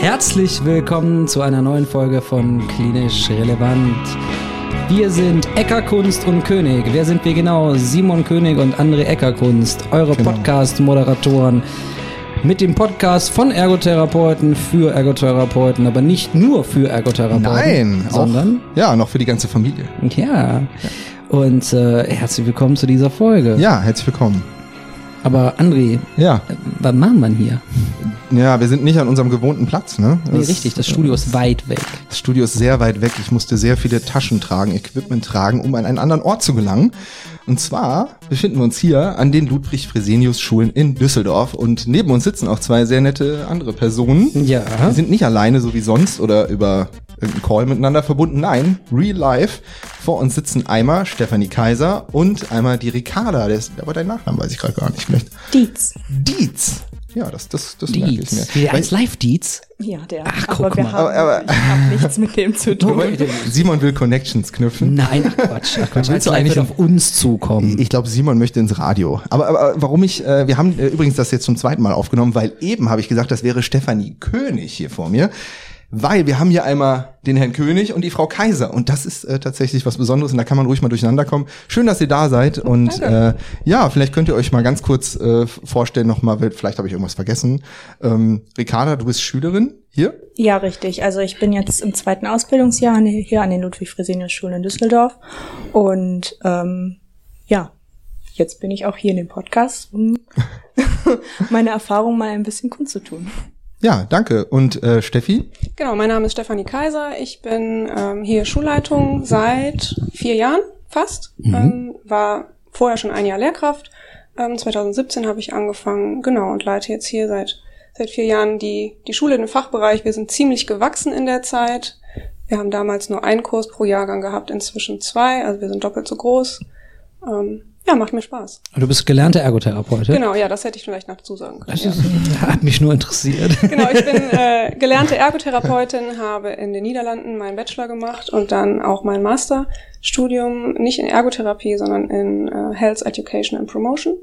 Herzlich willkommen zu einer neuen Folge von Klinisch Relevant. Wir sind Eckerkunst und König. Wer sind wir genau? Simon König und André Eckerkunst, eure Genau. Podcast-Moderatoren. Mit dem Podcast von Ergotherapeuten für Ergotherapeuten, aber nicht nur für Ergotherapeuten, Nein, auch, sondern ja, noch für die ganze Familie. ja. Und äh, herzlich willkommen zu dieser Folge. Ja, herzlich willkommen. Aber André, Ja, was machen wir hier? ja, wir sind nicht an unserem gewohnten Platz, ne? Nee, richtig, das Studio ist weit weg. Das Studio ist sehr weit weg. Ich musste sehr viele Taschen tragen, Equipment tragen, um an einen anderen Ort zu gelangen. Und zwar befinden wir uns hier an den Ludwig-Fresenius-Schulen in Düsseldorf. Und neben uns sitzen auch zwei sehr nette andere Personen. Ja. Wir sind nicht alleine, so wie sonst, oder über irgendeinen Call miteinander verbunden. Nein, real life. Vor uns sitzen einmal Stefanie Kaiser und einmal die Ricarda. Der ist, aber dein Nachname weiß ich gerade gar nicht. Vielleicht. Dietz. Dietz. Ja, das, das, das merke ich mir. Wie der Weil- 1 Live Dietz. Ja, der. Ach, aber guck wir mal. haben Aber- aber- ich hab nichts mit dem zu tun. Simon will Connections knüpfen. Nein, ach Quatsch. Ach Quatsch. Willst du eigentlich- auf uns zukommen. Ich glaube, Simon möchte ins Radio. Aber, aber warum ich, äh, wir haben äh, übrigens das jetzt zum zweiten Mal aufgenommen, weil eben habe ich gesagt, das wäre Stefanie König hier vor mir. Weil wir haben hier einmal den Herrn König und die Frau Kaiser. Und das ist äh, tatsächlich was Besonderes und da kann man ruhig mal durcheinander kommen. Schön, dass ihr da seid. Und äh, ja, vielleicht könnt ihr euch mal ganz kurz äh, vorstellen, nochmal, vielleicht habe ich irgendwas vergessen. Ähm, Ricarda, du bist Schülerin hier? Ja, richtig. Also ich bin jetzt im zweiten Ausbildungsjahr hier an den Ludwig-Fresenius-Schulen in Düsseldorf. Und ähm, ja, jetzt bin ich auch hier in dem Podcast, um meine Erfahrung mal ein bisschen kundzutun. Ja, danke. Und äh, Steffi? Genau, mein Name ist Stefanie Kaiser. Ich bin ähm, hier Schulleitung seit vier Jahren fast. Ähm, war vorher schon ein Jahr Lehrkraft. Ähm, 2017 habe ich angefangen, genau, und leite jetzt hier seit seit vier Jahren die die Schule in den Fachbereich. Wir sind ziemlich gewachsen in der Zeit. Wir haben damals nur einen Kurs pro Jahrgang gehabt, inzwischen zwei. Also wir sind doppelt so groß. Ähm, ja, macht mir Spaß. Du bist gelernte Ergotherapeutin. Genau, ja, das hätte ich vielleicht noch zusagen können. Das Ja. hat mich nur interessiert. Genau, ich bin äh, gelernte Ergotherapeutin, habe in den Niederlanden meinen Bachelor gemacht und dann auch mein Masterstudium, nicht in Ergotherapie, sondern in äh, Health Education and Promotion.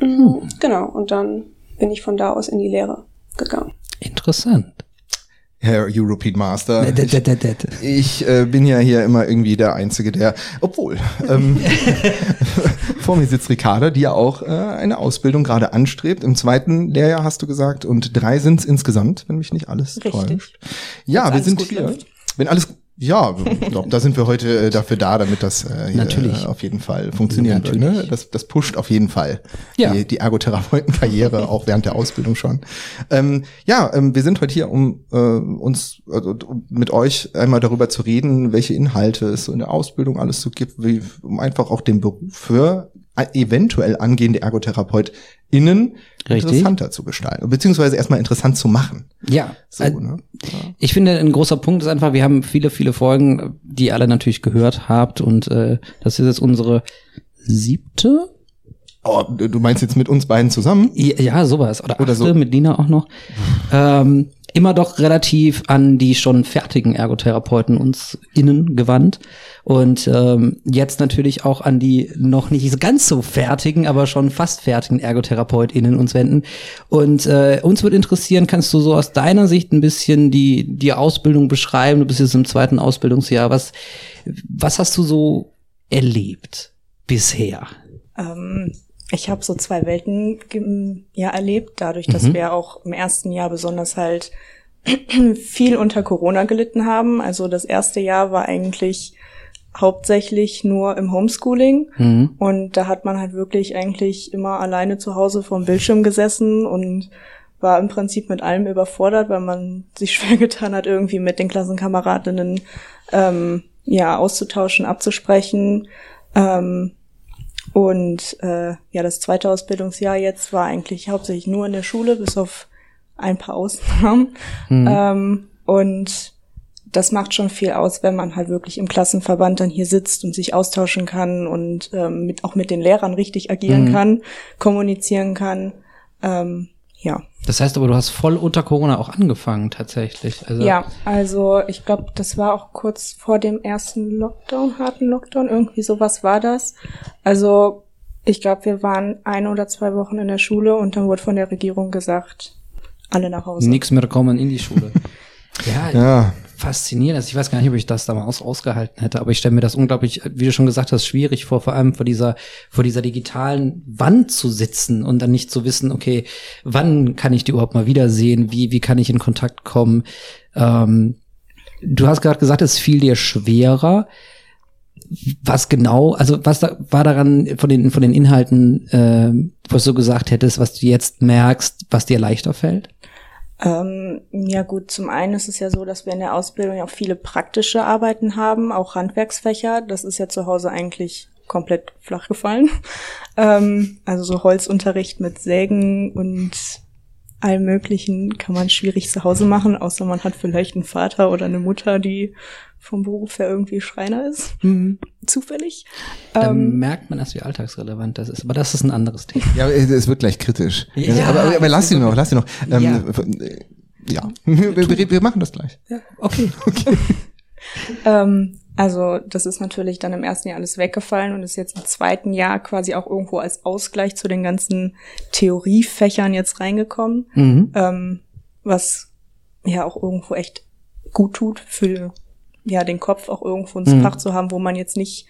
Mhm, Genau, und dann bin ich von da aus in die Lehre gegangen. Interessant. Herr European Master. D- Ich äh, bin ja hier immer irgendwie der Einzige, der, obwohl, ähm, vor mir sitzt Ricarda, die ja auch äh, eine Ausbildung gerade anstrebt. Im zweiten Lehrjahr hast du gesagt und drei sind es insgesamt, wenn mich nicht alles Richtig. täuscht. Ja, wir alles sind gut hier. läuft. Wenn alles, ja, ich glaub, da sind wir heute äh, dafür da, damit das äh, hier Natürlich. Äh, auf jeden Fall funktionieren wird. Natürlich. Ne? Das, das pusht auf jeden Fall Ja. die, die Ergotherapeutenkarriere, auch während der Ausbildung schon. Ähm, ja, ähm, wir sind heute hier, um äh, uns also, um mit euch einmal darüber zu reden, welche Inhalte es so in der Ausbildung alles so gibt, wie, um einfach auch den Beruf für äh, eventuell angehende ErgotherapeutInnen Richtig. interessanter zu gestalten, beziehungsweise erstmal interessant zu machen. Ja, So, äh, ne? ich finde, ein großer Punkt ist einfach, wir haben viele, viele Folgen, die ihr alle natürlich gehört habt und äh, das ist jetzt unsere siebte? Oh, du meinst jetzt mit uns beiden zusammen? Ja, ja, sowas. Oder, Oder achte, so. mit Lina auch noch. Ähm, immer doch relativ an die schon fertigen Ergotherapeuten uns innen gewandt. Und ähm, jetzt natürlich auch an die noch nicht ganz so fertigen, aber schon fast fertigen ErgotherapeutInnen uns wenden. Und äh, uns würde interessieren, kannst du so aus deiner Sicht ein bisschen die, die Ausbildung beschreiben? Du bist jetzt im zweiten Ausbildungsjahr. Was, was hast du so erlebt bisher? Ähm, ich habe so zwei Welten ja erlebt, dadurch, dass wir auch im ersten Jahr besonders halt viel unter Corona gelitten haben. Also das erste Jahr war eigentlich hauptsächlich nur im Homeschooling Mhm. und da hat man halt wirklich eigentlich immer alleine zu Hause vorm Bildschirm gesessen und war im Prinzip mit allem überfordert, weil man sich schwer getan hat, irgendwie mit den Klassenkameradinnen ähm, ja auszutauschen, abzusprechen. Ähm, und äh, ja, das zweite Ausbildungsjahr jetzt war eigentlich hauptsächlich nur in der Schule, bis auf ein paar Ausnahmen. Ähm, und das macht schon viel aus, wenn man halt wirklich im Klassenverband dann hier sitzt und sich austauschen kann und ähm, mit, auch mit den Lehrern richtig agieren kann, kommunizieren kann. Ähm, ja. Das heißt aber, du hast voll unter Corona auch angefangen tatsächlich. Also, Ja, also ich glaube, das war auch kurz vor dem ersten Lockdown, harten Lockdown, irgendwie sowas war das. Also ich glaube, wir waren ein oder zwei Wochen in der Schule und dann wurde von der Regierung gesagt, alle nach Hause. Nix mehr kommen in die Schule. ja, Ja, faszinierend. Also ich weiß gar nicht, ob ich das damals ausgehalten hätte, aber ich stelle mir das unglaublich, wie du schon gesagt hast, schwierig vor, vor allem vor dieser, vor dieser digitalen Wand zu sitzen und dann nicht zu wissen, okay, wann kann ich die überhaupt mal wiedersehen? Wie, wie kann ich in Kontakt kommen? Ähm, du hast gerade gesagt, es fiel dir schwerer. Was genau, also was da, war daran von den, von den Inhalten, äh, was du gesagt hättest, was du jetzt merkst, was dir leichter fällt? Ähm, ja gut, zum einen ist es ja so, dass wir in der Ausbildung ja auch viele praktische Arbeiten haben, auch Handwerksfächer. Das ist ja zu Hause eigentlich komplett flach gefallen. Ähm, also so Holzunterricht mit Sägen und allem Möglichen kann man schwierig zu Hause machen, außer man hat vielleicht einen Vater oder eine Mutter, die vom Beruf her irgendwie Schreiner ist. Zufällig. Dann Ähm, merkt man erst, wie alltagsrelevant das ist. Aber das ist ein anderes Thema. ja, es wird gleich kritisch. Ja, aber, aber, aber es lass sie noch, lass sie noch. Ähm, Ja. ja, wir, wir, wir machen das gleich. Ja, okay. Ähm, also das ist natürlich dann im ersten Jahr alles weggefallen und ist jetzt im zweiten Jahr quasi auch irgendwo als Ausgleich zu den ganzen Theoriefächern jetzt reingekommen, Mhm. ähm, was ja auch irgendwo echt gut tut für ja den Kopf auch irgendwo ins Mhm. Fach zu haben, wo man jetzt nicht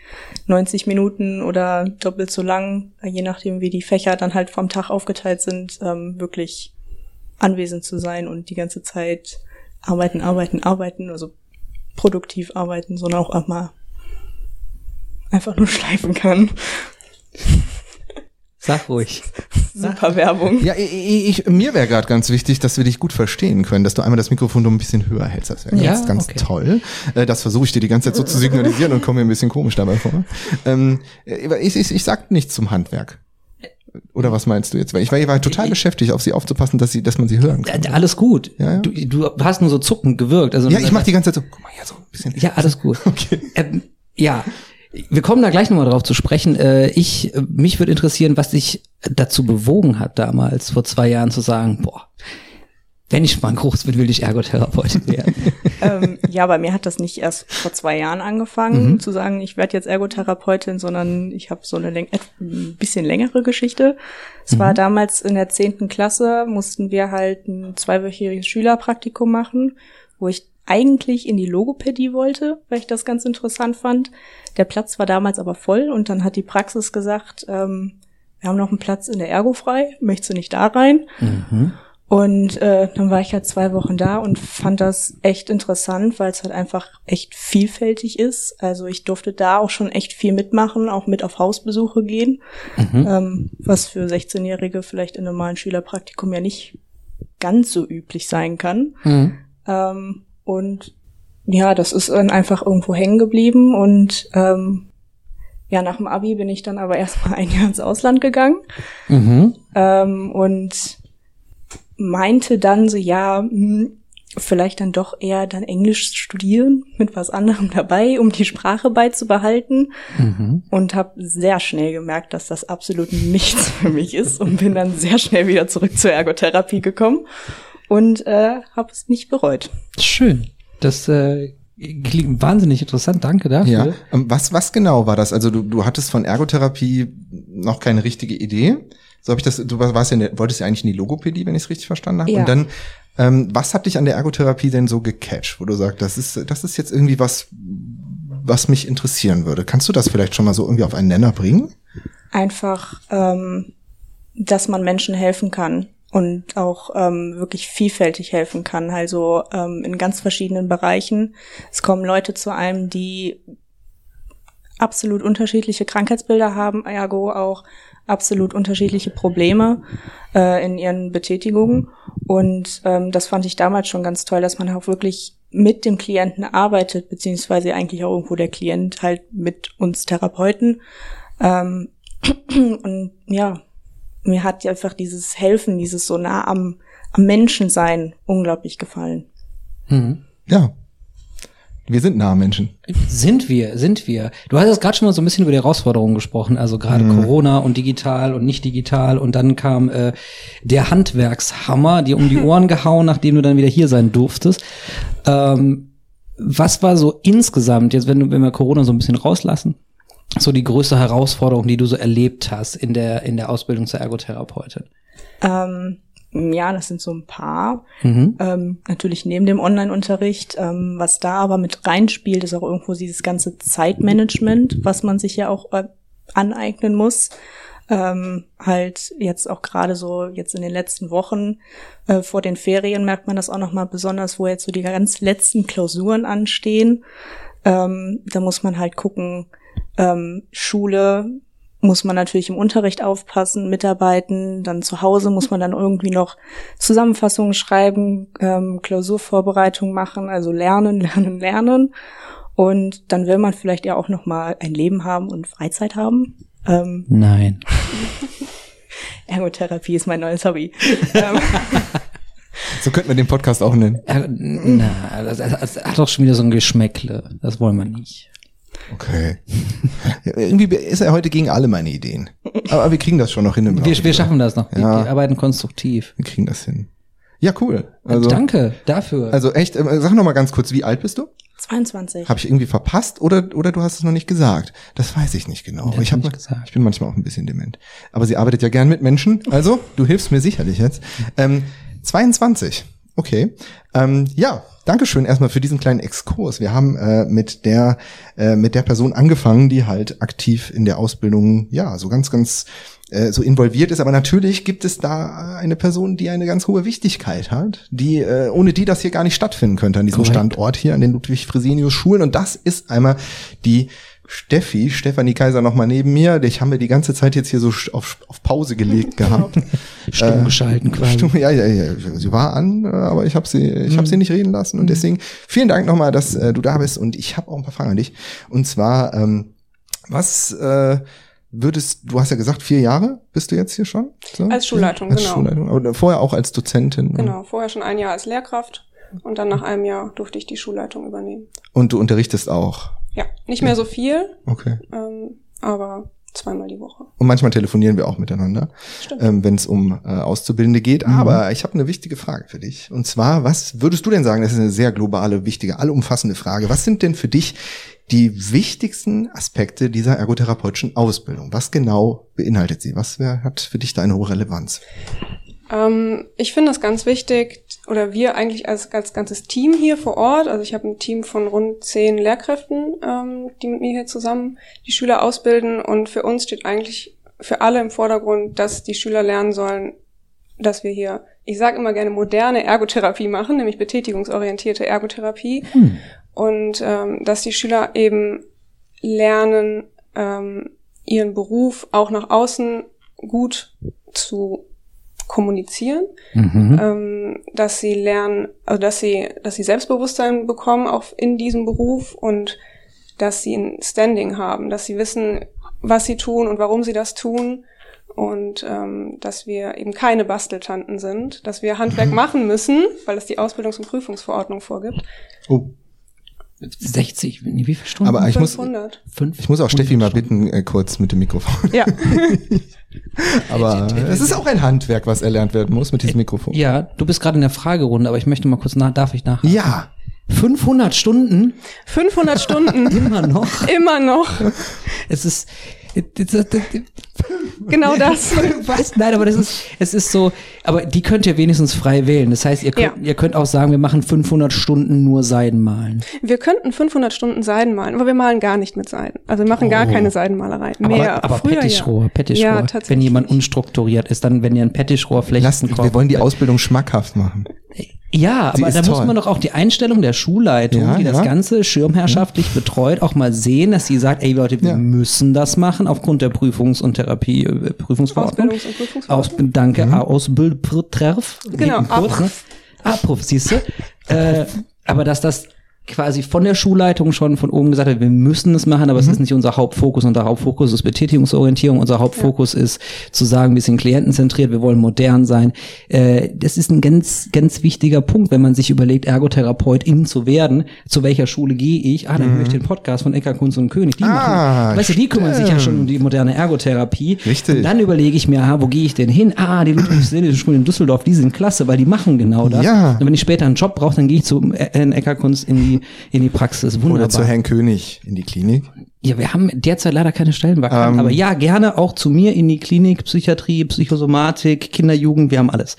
90 Minuten oder doppelt so lang, je nachdem wie die Fächer dann halt vom Tag aufgeteilt sind, ähm, wirklich anwesend zu sein und die ganze Zeit arbeiten, arbeiten, arbeiten, also produktiv arbeiten, sondern auch mal einfach nur schleifen kann. Sag ruhig. Super Werbung. Ja, ich, ich, mir wäre gerade ganz wichtig, dass wir dich gut verstehen können, dass du einmal das Mikrofon noch ein bisschen höher hältst. Das wäre Ja, ganz, ganz okay. toll. Äh, Das versuche ich dir die ganze Zeit so zu signalisieren und komme mir ein bisschen komisch dabei vor. Ähm, ich, ich, ich sag nichts zum Handwerk. Oder was meinst du jetzt? Weil ich war, ich war total beschäftigt, auf sie aufzupassen, dass sie, dass man sie hören kann. Alles gut. Ja, ja. Du, du hast nur so zuckend gewirkt. Also Ja, ich mache die ganze Zeit so, guck mal hier so ein bisschen. Ja, alles gut. Ähm, ja, wir kommen da gleich nochmal drauf zu sprechen. Äh, ich, mich würde interessieren, was dich dazu bewogen hat, damals vor zwei Jahren zu sagen, boah, wenn ich mal groß bin, will ich Ergotherapeutin werden. ähm, ja, bei mir hat das nicht erst vor zwei Jahren angefangen, zu sagen, ich werde jetzt Ergotherapeutin, sondern ich habe so eine läng et- ein bisschen längere Geschichte. Es war damals in der zehnten Klasse, mussten wir halt ein zweiwöchiges Schülerpraktikum machen, wo ich eigentlich in die Logopädie wollte, weil ich das ganz interessant fand. Der Platz war damals aber voll und dann hat die Praxis gesagt, ähm, wir haben noch einen Platz in der Ergo frei, möchtest du nicht da rein? Und äh, dann war ich halt zwei Wochen da und fand das echt interessant, weil es halt einfach echt vielfältig ist. Also ich durfte da auch schon echt viel mitmachen, auch mit auf Hausbesuche gehen, ähm, was für 16-Jährige vielleicht in normalen Schülerpraktikum ja nicht ganz so üblich sein kann. Mhm. Ähm, und ja, das ist dann einfach irgendwo hängen geblieben und ähm, ja, nach dem Abi bin ich dann aber erstmal ein Jahr ins Ausland gegangen Mhm. ähm, und meinte dann so, ja, hm, vielleicht dann doch eher dann Englisch studieren mit was anderem dabei, um die Sprache beizubehalten. Mhm. Und habe sehr schnell gemerkt, dass das absolut nichts für mich ist und bin dann sehr schnell wieder zurück zur Ergotherapie gekommen und äh, habe es nicht bereut. Schön. Das äh, klingt wahnsinnig interessant. Danke dafür. Ja. Ähm, Was, was genau war das? Also du, du hattest von Ergotherapie noch keine richtige Idee. So habe ich das, du warst ja in der, wolltest ja eigentlich in die Logopädie, wenn ich es richtig verstanden habe. Ja. Und dann, ähm, was hat dich an der Ergotherapie denn so gecatcht, wo du sagst, das ist, das ist jetzt irgendwie was, was mich interessieren würde. Kannst du das vielleicht schon mal so irgendwie auf einen Nenner bringen? einfach, ähm, dass man Menschen helfen kann und auch ähm, wirklich vielfältig helfen kann, also ähm, in ganz verschiedenen Bereichen. Es kommen Leute zu einem, die absolut unterschiedliche Krankheitsbilder haben, ergo auch absolut unterschiedliche Probleme äh, in ihren Betätigungen. Und ähm, das fand ich damals schon ganz toll, dass man auch wirklich mit dem Klienten arbeitet, beziehungsweise eigentlich auch irgendwo der Klient halt mit uns Therapeuten. Ähm, und ja, mir hat einfach dieses Helfen, dieses so nah am, am Menschen sein unglaublich gefallen. Mhm. Ja. Wir sind nahe Menschen. Sind wir, sind wir. Du hast jetzt gerade schon mal so ein bisschen über die Herausforderungen gesprochen, also gerade Corona und digital und nicht digital und dann kam äh, der Handwerkshammer, dir um die Ohren gehauen, nachdem du dann wieder hier sein durftest. Ähm, was war so insgesamt, jetzt wenn, du, wenn wir Corona so ein bisschen rauslassen, so die größte Herausforderung, die du so erlebt hast in der, in der Ausbildung zur Ergotherapeutin? Ähm, Ja, das sind so ein paar. Mhm. Ähm, natürlich neben dem Online-Unterricht. Ähm, was da aber mit reinspielt, ist auch irgendwo dieses ganze Zeitmanagement, was man sich ja auch äh, aneignen muss. Ähm, halt jetzt auch gerade so jetzt in den letzten Wochen äh, vor den Ferien merkt man das auch noch mal besonders, wo jetzt so die ganz letzten Klausuren anstehen. Ähm, da muss man halt gucken, ähm, Schule muss man natürlich im Unterricht aufpassen, mitarbeiten, dann zu Hause muss man dann irgendwie noch Zusammenfassungen schreiben, ähm, Klausurvorbereitung machen, also lernen, lernen, lernen. Und dann will man vielleicht ja auch noch mal ein Leben haben und Freizeit haben. Ähm, Nein. Ergotherapie ist mein neues Hobby. ähm, So könnten wir den Podcast auch nennen. Na, das, das hat doch schon wieder so ein Geschmäckle. Das wollen wir nicht. Okay. Ja, irgendwie ist er heute gegen alle meine Ideen. Aber wir kriegen das schon noch hin. im Wir, wir schaffen das noch. Wir, Ja. wir arbeiten konstruktiv. Wir kriegen das hin. Ja, cool. Also, Danke dafür. Also echt, äh, sag noch mal ganz kurz, wie alt bist du? 22. Habe ich irgendwie verpasst oder oder du hast es noch nicht gesagt? Das weiß ich nicht genau. Das ich hab hab ich gesagt. ich bin manchmal auch ein bisschen dement. Aber sie arbeitet ja gern mit Menschen, also du hilfst mir sicherlich jetzt. Ähm, 22. Okay. Ähm, ja, Dankeschön erstmal für diesen kleinen Exkurs. Wir haben äh, mit der äh, mit der Person angefangen, die halt aktiv in der Ausbildung ja so ganz ganz äh, so involviert ist. Aber natürlich gibt es da eine Person, die eine ganz hohe Wichtigkeit hat, die äh, ohne die das hier gar nicht stattfinnen könnte an diesem Korrekt. Standort hier an den Ludwig Fresenius Schulen. Und das ist einmal die Steffi, Stefanie Kaiser noch mal neben mir. Ich haben wir die ganze Zeit jetzt hier so auf, auf Pause gelegt gehabt. Stumm geschalten quasi. Stumm, ja, ja, ja, sie war an, äh, aber ich habe sie, ich habe sie nicht reden lassen und deswegen vielen Dank nochmal, dass äh, du da bist und ich habe auch ein paar Fragen an dich. Und zwar, ähm, was äh, würdest, du hast ja gesagt, vier Jahre bist du jetzt hier schon? So? Als Schulleitung, als genau. Schulleitung, aber vorher auch als Dozentin. Genau, vorher schon ein Jahr als Lehrkraft und dann nach einem Jahr durfte ich die Schulleitung übernehmen. Und du unterrichtest auch. Ja, nicht mehr so viel, Okay. ähm, aber zweimal die Woche. Und manchmal telefonieren wir auch miteinander, ähm, wenn es um äh, Auszubildende geht. Mhm. Aber ich habe eine wichtige Frage für dich. Und zwar, was würdest du denn sagen, das ist eine sehr globale, wichtige, allumfassende Frage. Was sind denn für dich die wichtigsten Aspekte dieser ergotherapeutischen Ausbildung? Was genau beinhaltet sie? Was hat für dich da eine hohe Relevanz? Ähm, ich finde es ganz wichtig, oder wir eigentlich als, als ganzes Team hier vor Ort, also ich habe ein Team von rund zehn Lehrkräften, ähm, die mit mir hier zusammen die Schüler ausbilden. Und für uns steht eigentlich für alle im Vordergrund, dass die Schüler lernen sollen, dass wir hier, ich sage immer gerne moderne Ergotherapie machen, nämlich betätigungsorientierte Ergotherapie. Und ähm, dass die Schüler eben lernen, ähm, ihren Beruf auch nach außen gut zu kommunizieren, Mhm. ähm, dass sie lernen, also dass sie, dass sie Selbstbewusstsein bekommen auch in diesem Beruf und dass sie ein Standing haben, dass sie wissen, was sie tun und warum sie das tun und ähm, dass wir eben keine Basteltanten sind, dass wir Handwerk machen müssen, weil es die Ausbildungs- und Prüfungsverordnung vorgibt. Oh, 60, wie viele Stunden? aber ich muss, 500. Fünf? ich muss auch Steffi mal bitten, äh, kurz mit dem Mikrofon. Ja. Aber es ist auch ein Handwerk, was erlernt werden muss mit diesem Mikrofon. Ja, du bist gerade in der Fragerunde, aber ich möchte mal kurz nach, darf ich nach? Ja. 500 Stunden? 500 Stunden. Immer noch? Immer noch. Es ist, Genau das. Was? Nein, aber das ist, es ist so, aber die könnt ihr wenigstens frei wählen. Das heißt, ihr könnt, Ja. ihr könnt auch sagen, wir machen 500 Stunden nur Seiden malen. Wir könnten 500 Stunden Seiden malen, aber wir malen gar nicht mit Seiden. Also wir machen gar keine Seidenmalerei. Mehr. Oh. aber aber Früher Pettichrohr, ja. Pettichrohr. Ja, wenn jemand unstrukturiert ist, dann, wenn ihr ein Pettichrohr Lassen, flechten wir wollen die Ausbildung schmackhaft machen. Ja, Sie aber da muss toll. man doch auch die Einstellung der Schulleitung, Ja, die das ja. Ganze schirmherrschaftlich betreut, auch mal sehen, dass sie sagt, ey Leute, wir Ja. müssen das machen aufgrund der Prüfungs- und Therapie, äh, Prüfungsverordnung. Ausbildungs- und Prüfungsverordnung. Aus, danke, Mhm. Ausbildtref. Genau, ne? Abruf, siehst du? äh, aber dass das quasi von der Schulleitung schon von oben gesagt wird, wir müssen es machen, aber es Mhm. ist nicht unser Hauptfokus. Unser Hauptfokus ist Betätigungsorientierung, unser Hauptfokus ist zu sagen, wir sind klientenzentriert, wir wollen modern sein. Äh, das ist ein ganz, ganz wichtiger Punkt, wenn man sich überlegt, Ergotherapeutin zu werden. Zu welcher Schule gehe ich? Ah, dann höre ich den Podcast von Ecker Kunz und König. Die Mhm. Ah, machen, weißt du, die kümmern sich ja schon um die moderne Ergotherapie. Richtig. Und dann überlege ich mir, ah, wo gehe ich denn hin? Ah, die Ludwig Schulen in Düsseldorf, die sind klasse, weil die machen genau das. Ja. Und wenn ich später einen Job brauche, dann gehe ich zu äh, Eckerkunst in die, in die Praxis. Wunderbar. Oder zu Herrn König in die Klinik. ja, wir haben derzeit leider keine Stellen vakant, Ähm. aber ja, gerne auch zu mir in die Klinik, Psychiatrie, Psychosomatik, Kinderjugend, wir haben alles.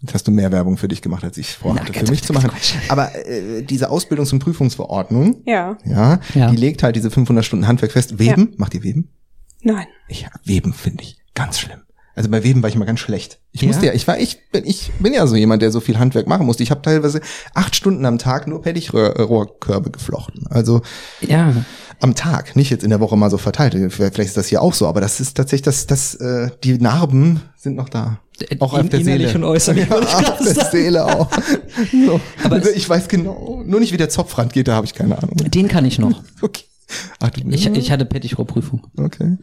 Jetzt hast du mehr Werbung für dich gemacht, als ich vorhatte, für mich zu machen. Aber äh, diese Ausbildungs- und Prüfungsverordnung, Ja. ja, Ja. die legt halt diese 500 Stunden Handwerk fest. Weben, macht ihr Weben? Nein. Ja, Weben finde ich ganz schlimm. Also bei Weben war ich mal ganz schlecht. Ich Ja? musste ja, ich war, ich bin, ich bin ja so jemand, der so viel Handwerk machen musste. Ich habe teilweise acht Stunden am Tag nur Pettichrohrkörbe geflochten. Also Ja, am Tag, nicht jetzt in der Woche mal so verteilt. Vielleicht ist das hier auch so, aber das ist tatsächlich, das, das, äh, die Narben sind noch da. Auch auf der Seele. und äußerlich, Ja, auf der sagen. Seele auch. So. Aber Also ich weiß genau. Nur nicht wie der Zopfrand geht, da habe ich keine Ahnung. den kann ich noch. Okay. Ach, du, Ich, ich hatte Pettichrohr-Prüfung. Okay.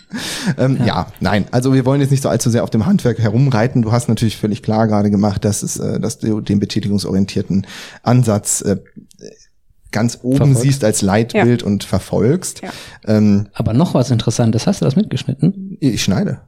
Ähm, ja. nein. Also wir wollen jetzt nicht so allzu sehr auf dem Handwerk herumreiten. Du hast natürlich völlig klar gerade gemacht, dass es, äh, dass du den betätigungsorientierten Ansatz äh, ganz oben Verfolgst. siehst als Leitbild und verfolgst. Ja. Ähm, Aber noch was Interessantes, hast du das mitgeschnitten? ich schneide.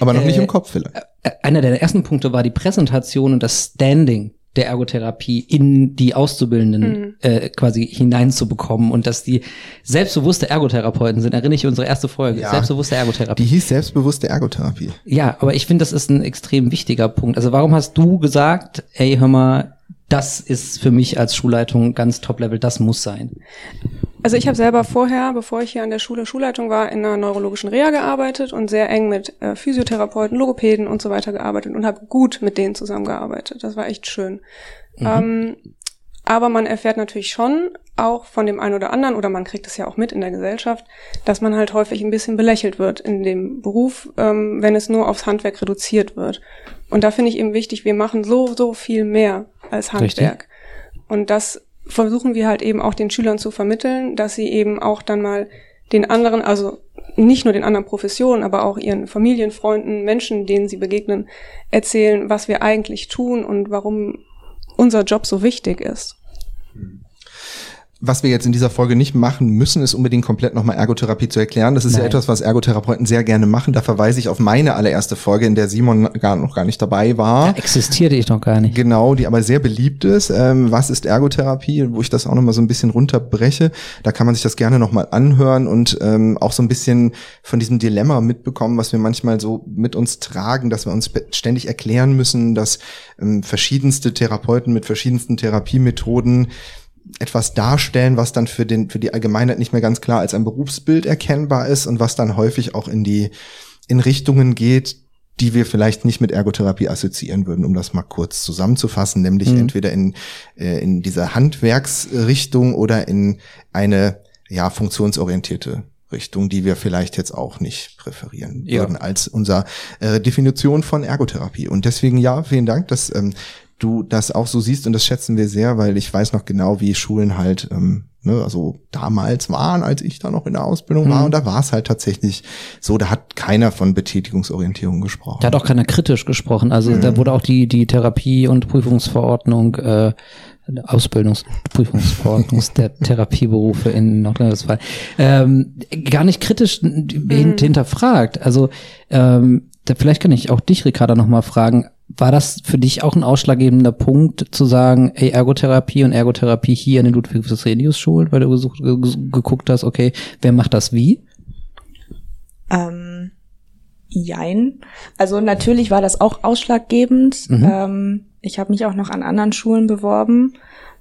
Aber noch nicht Äh, im Kopf vielleicht. Äh, Einer der ersten Punkte war die Präsentation und das Standing der Ergotherapie in die Auszubildenden äh, quasi hineinzubekommen und dass die selbstbewusste Ergotherapeuten sind. Erinnere ich unsere erste Folge. Ja. Selbstbewusste Ergotherapie. Die hieß selbstbewusste Ergotherapie. Ja, aber ich finde, das ist ein extrem wichtiger Punkt. Also warum hast du gesagt, ey, hör mal, das ist für mich als Schulleitung ganz Top-Level, das muss sein. Also ich habe selber vorher, bevor ich hier an der Schule Schulleitung war, in einer neurologischen Reha gearbeitet und sehr eng mit äh, Physiotherapeuten, Logopäden und so weiter gearbeitet und habe gut mit denen zusammengearbeitet. Das war echt schön. Ähm, aber man erfährt natürlich schon auch von dem einen oder anderen, oder man kriegt es ja auch mit in der Gesellschaft, dass man halt häufig ein bisschen belächelt wird in dem Beruf, ähm, wenn es nur aufs Handwerk reduziert wird. Und da finde ich eben wichtig, wir machen so, so viel mehr als Richtig. Handwerk. Und das versuchen wir halt eben auch den Schülern zu vermitteln, dass sie eben auch dann mal den anderen, also nicht nur den anderen Professionen, aber auch ihren Familien, Freunden, Menschen, denen sie begegnen, erzählen, was wir eigentlich tun und warum unser Job so wichtig ist. Was wir jetzt in dieser Folge nicht machen müssen, ist unbedingt komplett nochmal Ergotherapie zu erklären. Das ist ja Nein. etwas, was Ergotherapeuten sehr gerne machen. Da verweise ich auf meine allererste Folge, in der Simon gar, noch gar nicht dabei war. Da existierte ich noch gar nicht. Genau, die aber sehr beliebt ist. Ähm, was ist Ergotherapie? Wo ich das auch nochmal so ein bisschen runterbreche. Da kann man sich das gerne nochmal anhören und ähm, auch so ein bisschen von diesem Dilemma mitbekommen, was wir manchmal so mit uns tragen, dass wir uns ständig erklären müssen, dass ähm, verschiedenste Therapeuten mit verschiedensten Therapiemethoden etwas darstellen, was dann für den für die Allgemeinheit nicht mehr ganz klar als ein Berufsbild erkennbar ist und was dann häufig auch in die in Richtungen geht, die wir vielleicht nicht mit Ergotherapie assoziieren würden, um das mal kurz zusammenzufassen, nämlich Mhm. entweder in äh, in dieser Handwerksrichtung oder in eine ja funktionsorientierte Richtung, die wir vielleicht jetzt auch nicht präferieren Ja. würden als unser äh, Definition von Ergotherapie. Und deswegen ja, vielen Dank, dass ähm, du das auch so siehst und das schätzen wir sehr, weil ich weiß noch genau, wie Schulen halt, ähm, ne, also damals waren, als ich da noch in der Ausbildung war Mhm. und da war es halt tatsächlich so, da hat keiner von Betätigungsorientierung gesprochen. Da hat auch keiner kritisch gesprochen. Also Mhm. da wurde auch die, die Therapie- und Prüfungsverordnung, äh, Ausbildungsprüfungsverordnung der Therapieberufe in Nordrhein-Westfalen ähm, gar nicht kritisch hin- hinterfragt. Also ähm, da, vielleicht kann ich auch dich, Ricarda, nochmal fragen, war das für dich auch ein ausschlaggebender Punkt zu sagen, ey, Ergotherapie und Ergotherapie hier in den Ludwig-Vesalius-Schulen, weil du gesucht, ge geguckt hast, okay, wer macht das wie? Ähm, jein. Also natürlich war das auch ausschlaggebend. Mhm. Ähm, ich habe mich auch noch an anderen Schulen beworben,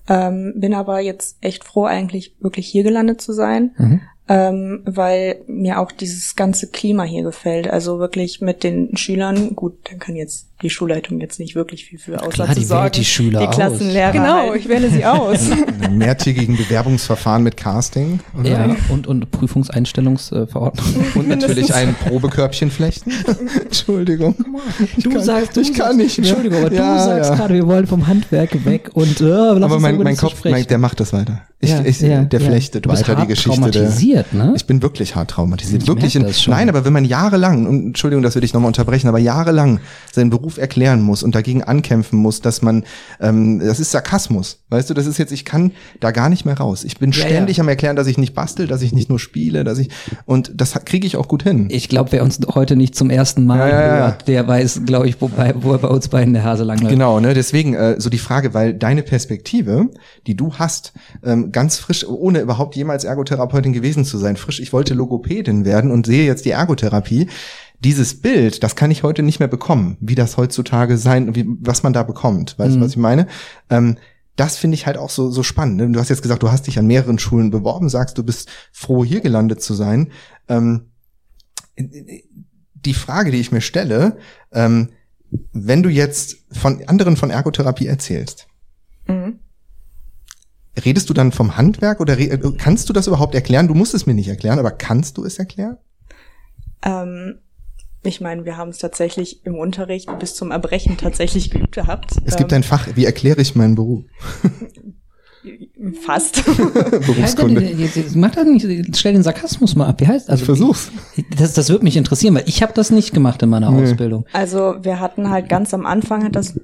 ähm, bin aber jetzt echt froh, eigentlich wirklich hier gelandet zu sein, Mhm. ähm, weil mir auch dieses ganze Klima hier gefällt. Also wirklich mit den Schülern, gut, dann kann jetzt die Schulleitung jetzt nicht wirklich viel für außer Klar, zu die wählt sorgen. die Schüler die aus. Klassenlehrer. Genau, halt. ich wähle sie aus. In einem mehrtägigen Bewerbungsverfahren mit Casting oder? Ja, und, und Prüfungseinstellungsverordnung. und natürlich ein Probekörbchen flechten. Entschuldigung. Ich Du kann, sagst, du ich kann sagst, nicht mehr. Entschuldigung, aber Ja, du sagst ja. gerade, wir wollen vom Handwerk weg und äh, lass Aber uns mein, mein das Kopf, mein, der macht das weiter. Ich, Ja, ich, ja, der ja. flechtet Du bist weiter die Geschichte. traumatisiert, ne? Ich bin wirklich hart traumatisiert. Ich wirklich in, das schon. nein, aber wenn man jahrelang, und Entschuldigung, dass wir dich nochmal unterbrechen, aber jahrelang seinen Beruf erklären muss und dagegen ankämpfen muss, dass man, ähm, das ist Sarkasmus. Weißt du, das ist jetzt, ich kann da gar nicht mehr raus. Ich bin Ja, ständig ja. am Erklären, dass ich nicht bastel, dass ich nicht nur spiele, dass ich, und das kriege ich auch gut hin. Ich glaube, wer uns heute nicht zum ersten Mal Ja, hört, der weiß, glaube ich, wo, bei, wo er bei uns beiden der Hase langläuft. Genau, ne? Deswegen äh, so die Frage, weil deine Perspektive, die du hast, ähm, ganz frisch, ohne überhaupt jemals Ergotherapeutin gewesen zu sein, frisch, ich wollte Logopädin werden und sehe jetzt die Ergotherapie. Dieses Bild, das kann ich heute nicht mehr bekommen, wie das heutzutage sein, wie, was man da bekommt. Weißt du, Mhm. was ich meine? Ähm, das finde ich halt auch so, so spannend. ne? Du hast jetzt gesagt, du hast dich an mehreren Schulen beworben, sagst, du bist froh, hier gelandet zu sein. Ähm, die Frage, die ich mir stelle, ähm, wenn du jetzt von anderen von Ergotherapie erzählst, Mhm. redest du dann vom Handwerk oder kannst du das überhaupt erklären? Du musst es mir nicht erklären, aber kannst du es erklären? Ähm, ich meine, wir haben es tatsächlich im Unterricht bis zum Erbrechen tatsächlich geübt gehabt. Es gibt ähm, ein Fach, wie erkläre ich meinen Beruf? fast. Heißt der Berufskunde. denn? Jetzt- jetzt Mach das nicht, stell den Sarkasmus mal ab. Wie heißt also Ich versuch's. Das, das würde mich interessieren, weil ich habe das nicht gemacht in meiner Nee. Ausbildung. Also wir hatten halt ganz am Anfang hat das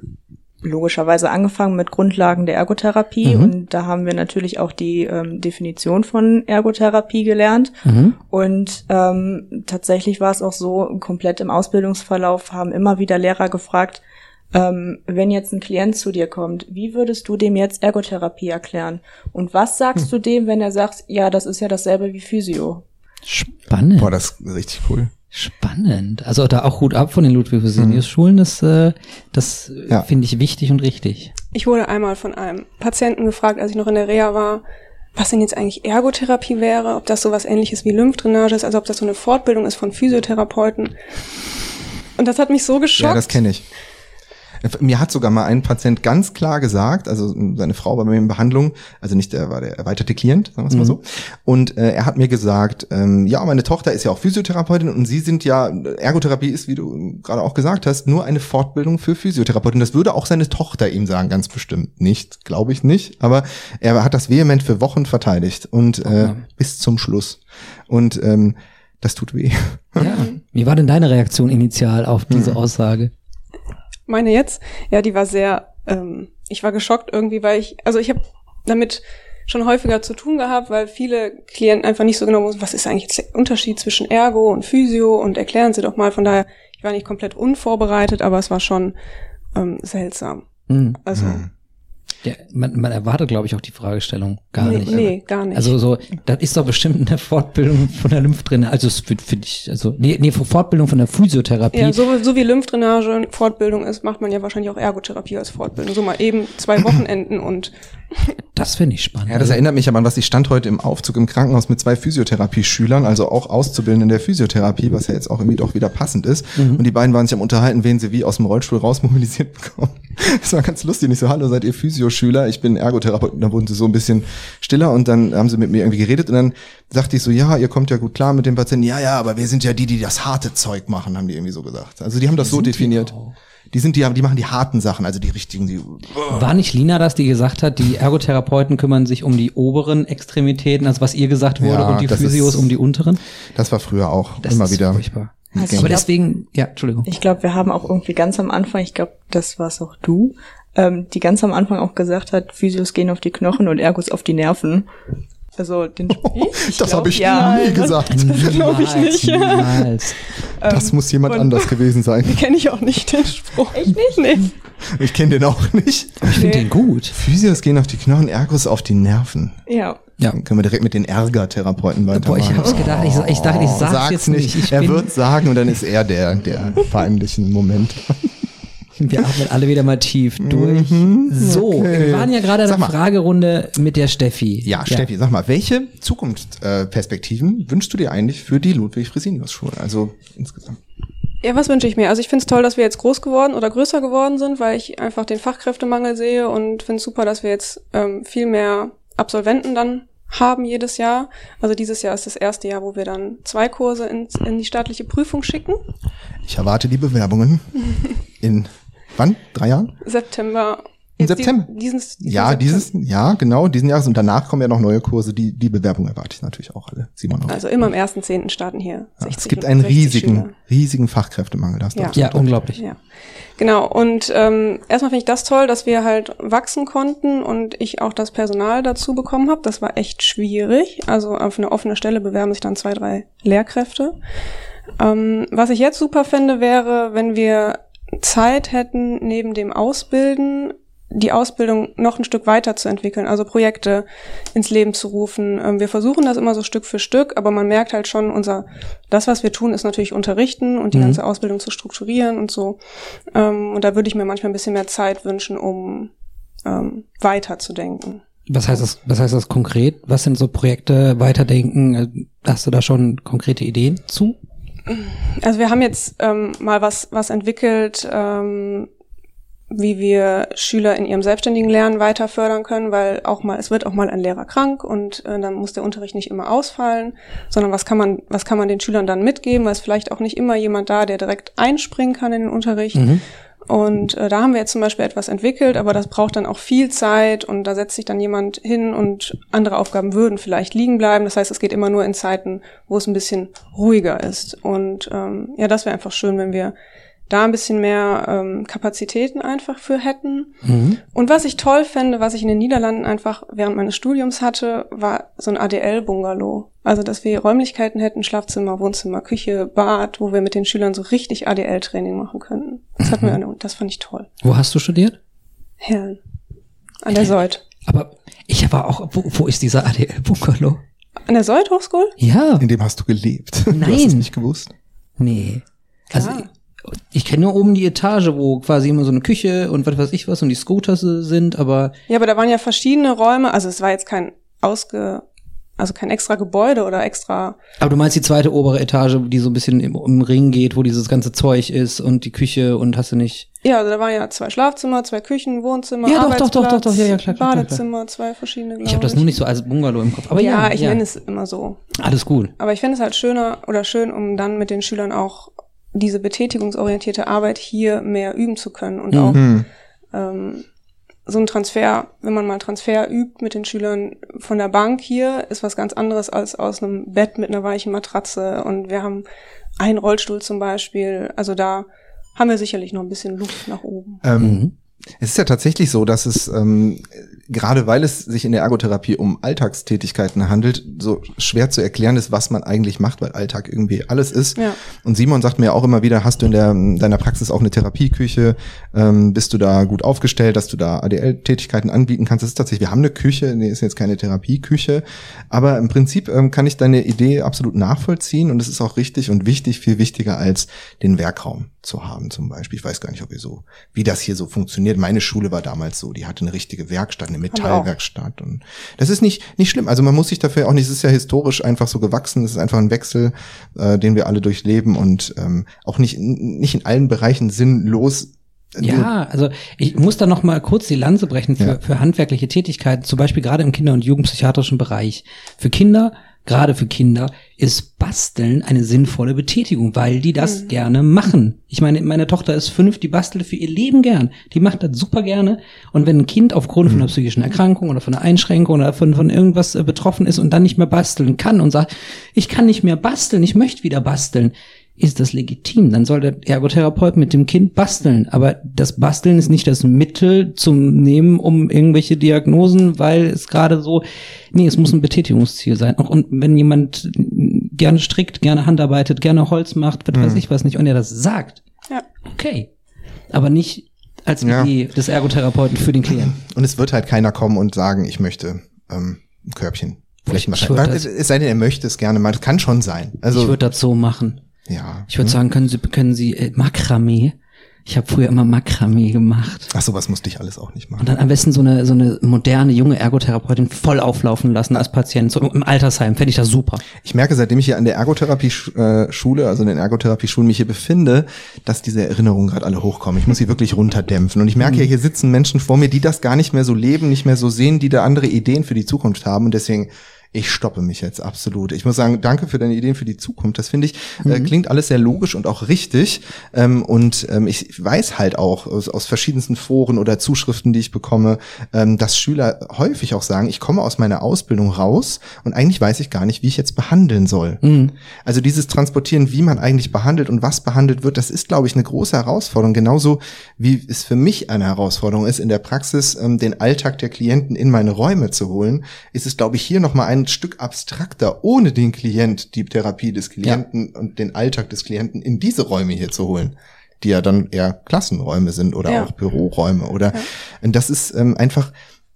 logischerweise angefangen mit Grundlagen der Ergotherapie Mhm. und da haben wir natürlich auch die ähm, Definition von Ergotherapie gelernt Mhm. und ähm, tatsächlich war es auch so komplett im Ausbildungsverlauf haben immer wieder Lehrer gefragt ähm, wenn jetzt ein Klient zu dir kommt, wie würdest du dem jetzt Ergotherapie erklären? Und was sagst du dem, wenn er sagt, ja, das ist ja dasselbe wie Physio? Spannend. Boah, das ist richtig cool. Spannend. Also da auch Hut ab von den Ludwig-Vesenius-Schulen. Das, äh, das Ja. finde ich wichtig und richtig. Ich wurde einmal von einem Patienten gefragt, als ich noch in der Reha war, was denn jetzt eigentlich Ergotherapie wäre, ob das sowas ähnliches wie Lymphdrainage ist, also ob das so eine Fortbildung ist von Physiotherapeuten. Und das hat mich so geschockt. Ja, das kenne ich. Mir hat sogar mal ein Patient ganz klar gesagt, also seine Frau war bei mir in Behandlung, also nicht der war der erweiterte Klient, sagen wir es mal Mhm. so. Und äh, er hat mir gesagt, ähm, ja, meine Tochter ist ja auch Physiotherapeutin und sie sind ja, Ergotherapie ist, wie du gerade auch gesagt hast, nur eine Fortbildung für Physiotherapeutin. Das würde auch seine Tochter ihm sagen, ganz bestimmt nicht, glaube ich nicht. Aber er hat das vehement für Wochen verteidigt und äh, Ja. bis zum Schluss. Und ähm, das tut weh. Ja. Wie war denn deine Reaktion initial auf diese Mhm. Aussage? Meine jetzt? Ja, die war sehr, ähm, ich war geschockt irgendwie, weil ich, also ich habe damit schon häufiger zu tun gehabt, weil viele Klienten einfach nicht so genau wussten, was ist eigentlich jetzt der Unterschied zwischen Ergo und Physio und erklären Sie doch mal. Von daher, ich war nicht komplett unvorbereitet, aber es war schon ähm, seltsam. Hm. Also, Ja, man, man erwartet, glaube ich, auch die Fragestellung gar nee, nicht. nee, gar nicht. Also so, das ist doch bestimmt eine Fortbildung von der Lymphdrainage. Also finde find ich, also nee, nee, Fortbildung von der Physiotherapie. ja, so, so wie Lymphdrainage Fortbildung ist, macht man ja wahrscheinlich auch Ergotherapie als Fortbildung. So mal eben zwei Wochenenden und Das finde ich spannend. Ja, das erinnert mich aber an was. Ich stand heute im Aufzug im Krankenhaus mit zwei Physiotherapie-Schülern, also auch Auszubildenden der Physiotherapie, was ja jetzt auch irgendwie doch wieder passend ist. Und die beiden waren sich am Unterhalten, wen sie wie aus dem Rollstuhl rausmobilisiert bekommen. Das war ganz lustig. Nicht so, hallo, seid ihr Physioschüler? Ich bin Ergotherapeut. Und dann wurden sie so ein bisschen stiller und dann haben sie mit mir irgendwie geredet und dann sagte ich so, ja, ihr kommt ja gut klar mit dem Patienten. Ja, ja, aber wir sind ja die, die das harte Zeug machen, haben die irgendwie so gesagt. Also die haben das so sind die definiert. auch. Die sind die, die machen die harten Sachen, also die richtigen, die, War nicht Lina das, die gesagt hat, die Ergotherapeuten kümmern sich um die oberen Extremitäten, also was ihr gesagt wurde, Ja, und die Physios ist- um die unteren? das war früher auch Das immer ist wieder. furchtbar. Also ich Aber glaub- deswegen, ja, Entschuldigung. Ich glaube, wir haben auch irgendwie ganz am Anfang, ich glaube, das war's auch du, ähm, die ganz am Anfang auch gesagt hat, Physios gehen auf die Knochen und Ergos auf die Nerven. Also den ich Das habe ich ja, nie gesagt. glaub ich nicht. Niemals. Das muss jemand und- anders gewesen sein. kenne ich auch nicht den Spruch. Echt nicht? Nee. Ich kenne den auch nicht. Aber ich finde den gut. Physios gehen auf die Knochen, Ergos auf die Nerven. Ja. Ja. Dann können wir direkt mit den Ärgertherapeuten Boah, ich weitermachen. hab's gedacht, ich, ich dachte, ich sag's, Sag's jetzt nicht. Ich er wird sagen und dann ist er der, der peinlichen Moment. Wir atmen alle wieder mal tief durch. So, Mhm. okay. wir waren ja gerade in der. Fragerunde mit der Steffi. Ja, Steffi, sag mal, welche Zukunftsperspektiven wünschst du dir eigentlich für die Ludwig-Fresenius-Schule? Also insgesamt. Ja, was wünsche ich mir? Also ich finde es toll, dass wir jetzt groß geworden oder größer geworden sind, weil ich einfach den Fachkräftemangel sehe und finde es super, dass wir jetzt ähm, viel mehr Absolventen dann haben jedes Jahr. Also dieses Jahr ist das erste Jahr, wo wir dann zwei Kurse in, in die staatliche Prüfung schicken. Ich erwarte die Bewerbungen in wann? Drei Jahren? September. Im September? Diesen, diesen, diesen Ja, September. dieses, ja, genau, diesen Jahres und danach kommen ja noch neue Kurse. Die, die Bewerbung erwarte ich natürlich auch alle. Simon auch. Also immer am 1.10. starten hier Ja, 60 es gibt einen 60 riesigen, Schüler. riesigen Fachkräftemangel. Da hast du Ja. absolut Ja, unglaublich. Ja, genau. Und ähm, erstmal finde ich das toll, dass wir halt wachsen konnten und ich auch das Personal dazu bekommen habe. Das war echt schwierig. Also auf eine offene Stelle bewerben sich dann zwei, drei Lehrkräfte. Ähm, was ich jetzt super fände, wäre, wenn wir Zeit hätten, neben dem Ausbilden die Ausbildung noch ein Stück weiter zu entwickeln, also Projekte ins Leben zu rufen. Ähm, wir versuchen das immer so Stück für Stück, aber man merkt halt schon, unser, das, was wir tun, ist natürlich unterrichten und die mhm. ganze Ausbildung zu strukturieren und so. Ähm, und da würde ich mir manchmal ein bisschen mehr Zeit wünschen, um ähm, weiterzudenken. Was heißt das, was heißt das konkret? Was sind so Projekte, Weiterdenken? Äh, hast du da schon konkrete Ideen zu? Also wir haben jetzt ähm, mal was, was entwickelt, ähm, wie wir Schüler in ihrem selbstständigen Lernen weiter fördern können, weil auch mal, es wird auch mal ein Lehrer krank und äh, dann muss der Unterricht nicht immer ausfallen, sondern was kann man, was kann man den Schülern dann mitgeben, weil es vielleicht auch nicht immer jemand da, der direkt einspringen kann in den Unterricht. Mhm. Und äh, da haben wir jetzt zum Beispiel etwas entwickelt, aber das braucht dann auch viel Zeit und da setzt sich dann jemand hin und andere Aufgaben würden vielleicht liegen bleiben. Das heißt, es geht immer nur in Zeiten, wo es ein bisschen ruhiger ist. Und ähm, ja, das wäre einfach schön, wenn wir da ein bisschen mehr ähm, Kapazitäten einfach für hätten. Mhm. Und was ich toll fände, was ich in den Niederlanden einfach während meines Studiums hatte, war so ein ADL-Bungalow. Also, dass wir Räumlichkeiten hätten, Schlafzimmer, Wohnzimmer, Küche, Bad, wo wir mit den Schülern so richtig ADL-Training machen könnten. Das hat mhm. mir, das fand ich toll. Wo hast du studiert? Herren. An der Seud. Aber ich war auch, wo, wo ist dieser ADL-Bungalow? An der Seud Hochschule? Ja. In dem hast du gelebt. Nein. Du hast es nicht gewusst. Nee. Also, Klar. Also ich kenne nur oben die Etage, wo quasi immer so eine Küche und was weiß ich was und die Scooters sind, aber. Ja, aber da waren ja verschiedene Räume, also es war jetzt kein ausge, also kein extra Gebäude oder extra. Aber du meinst die zweite obere Etage, die so ein bisschen im, im Ring geht, wo dieses ganze Zeug ist und die Küche und hast du nicht. Ja, also da waren ja zwei Schlafzimmer, zwei Küchen, Wohnzimmer, ja, doch, doch, doch, doch, doch, ja, ja, klar, klar Badezimmer, klar, klar. zwei verschiedene. Ich habe das nur nicht so als Bungalow im Kopf. Aber ja, ja ich ja. nenne es immer so. Alles gut. Aber ich finde es halt schöner oder schön, um dann mit den Schülern auch diese betätigungsorientierte Arbeit hier mehr üben zu können und mhm. auch ähm, so ein Transfer, wenn man mal Transfer übt mit den Schülern von der Bank hier, ist was ganz anderes als aus einem Bett mit einer weichen Matratze. Und wir haben einen Rollstuhl zum Beispiel. Also da haben wir sicherlich noch ein bisschen Luft nach oben. Ähm, mhm. Es ist ja tatsächlich so, dass es ähm, gerade weil es sich in der Ergotherapie um Alltagstätigkeiten handelt, so schwer zu erklären ist, was man eigentlich macht, weil Alltag irgendwie alles ist. Ja. Und Simon sagt mir auch immer wieder, hast du in der, deiner Praxis auch eine Therapieküche? Ähm, bist du da gut aufgestellt, dass du da ADL-Tätigkeiten anbieten kannst? Das ist tatsächlich, wir haben eine Küche, nee, ist jetzt keine Therapieküche, aber im Prinzip ähm, kann ich deine Idee absolut nachvollziehen und es ist auch richtig und wichtig, viel wichtiger als den Werkraum zu haben zum Beispiel. Ich weiß gar nicht, ob ihr so, wie das hier so funktioniert. Meine Schule war damals so, die hatte eine richtige Werkstatt, eine Metallwerkstatt und das ist nicht nicht schlimm. Also man muss sich dafür auch nicht, es ist ja historisch einfach so gewachsen. Es ist einfach ein Wechsel, äh, den wir alle durchleben und ähm, auch nicht nicht in allen Bereichen sinnlos ja, also ich muss da noch mal kurz die Lanze brechen für, ja. für handwerkliche Tätigkeiten, zum Beispiel gerade im Kinder- und Jugendpsychiatrischen Bereich. Für Kinder gerade für Kinder, ist Basteln eine sinnvolle Betätigung, weil die das mhm. gerne machen. Ich meine, meine Tochter ist fünf, die bastelt für ihr Leben gern. Die macht das super gerne. Und wenn ein Kind aufgrund von einer mhm. psychischen Erkrankung oder von einer Einschränkung oder von, von irgendwas äh, betroffen ist und dann nicht mehr basteln kann und sagt, ich kann nicht mehr basteln, ich möchte wieder basteln, ist das legitim. Dann soll der Ergotherapeut mit dem Kind basteln. Aber das Basteln ist nicht das Mittel zum Nehmen, um irgendwelche Diagnosen, weil es gerade so, nee, es muss ein Betätigungsziel sein. Und wenn jemand gerne strickt, gerne handarbeitet, gerne Holz macht, was mhm. weiß ich was nicht, und er das sagt, ja. okay. Aber nicht als ja. Idee des Ergotherapeuten für den Klienten. Und es wird halt keiner kommen und sagen, ich möchte ähm, ein Körbchen. Vielleicht mal. Es sei denn, er möchte es gerne mal. Das kann schon sein. Also, ich würde das so machen. Ja. Ich würde hm. sagen, können Sie, können Sie äh, Makramee. Ich habe früher immer Makramee gemacht. Ach so, was musste ich alles auch nicht machen. Und dann am besten so eine so eine moderne junge Ergotherapeutin voll auflaufen lassen als Patient so im Altersheim. Fände ich das super. Ich merke, seitdem ich hier an der Ergotherapie-Schule, äh, also in den Ergotherapie-Schulen mich hier befinde, dass diese Erinnerungen gerade alle hochkommen. Ich muss sie wirklich runterdämpfen. Und ich merke ja, mhm. hier sitzen Menschen vor mir, die das gar nicht mehr so leben, nicht mehr so sehen, die da andere Ideen für die Zukunft haben. Und deswegen ich stoppe mich jetzt absolut. Ich muss sagen, danke für deine Ideen für die Zukunft. Das finde ich, äh, mhm. äh, klingt alles sehr logisch und auch richtig. Ähm, und ähm, ich weiß halt auch aus, aus, verschiedensten Foren oder Zuschriften, die ich bekomme, ähm, dass Schüler häufig auch sagen, ich komme aus meiner Ausbildung raus und eigentlich weiß ich gar nicht, wie ich jetzt behandeln soll. Mhm. Also dieses Transportieren, wie man eigentlich behandelt und was behandelt wird, das ist, glaube ich, eine große Herausforderung. Genauso wie es für mich eine Herausforderung ist, in der Praxis ähm, den Alltag der Klienten in meine Räume zu holen, ist es, glaube ich, hier nochmal ein Stück abstrakter, ohne den Klient, die Therapie des Klienten ja. und den Alltag des Klienten in diese Räume hier zu holen. die ja dann eher Klassenräume sind oder Ja. auch Büroräume oder Ja. und das ist ähm, einfach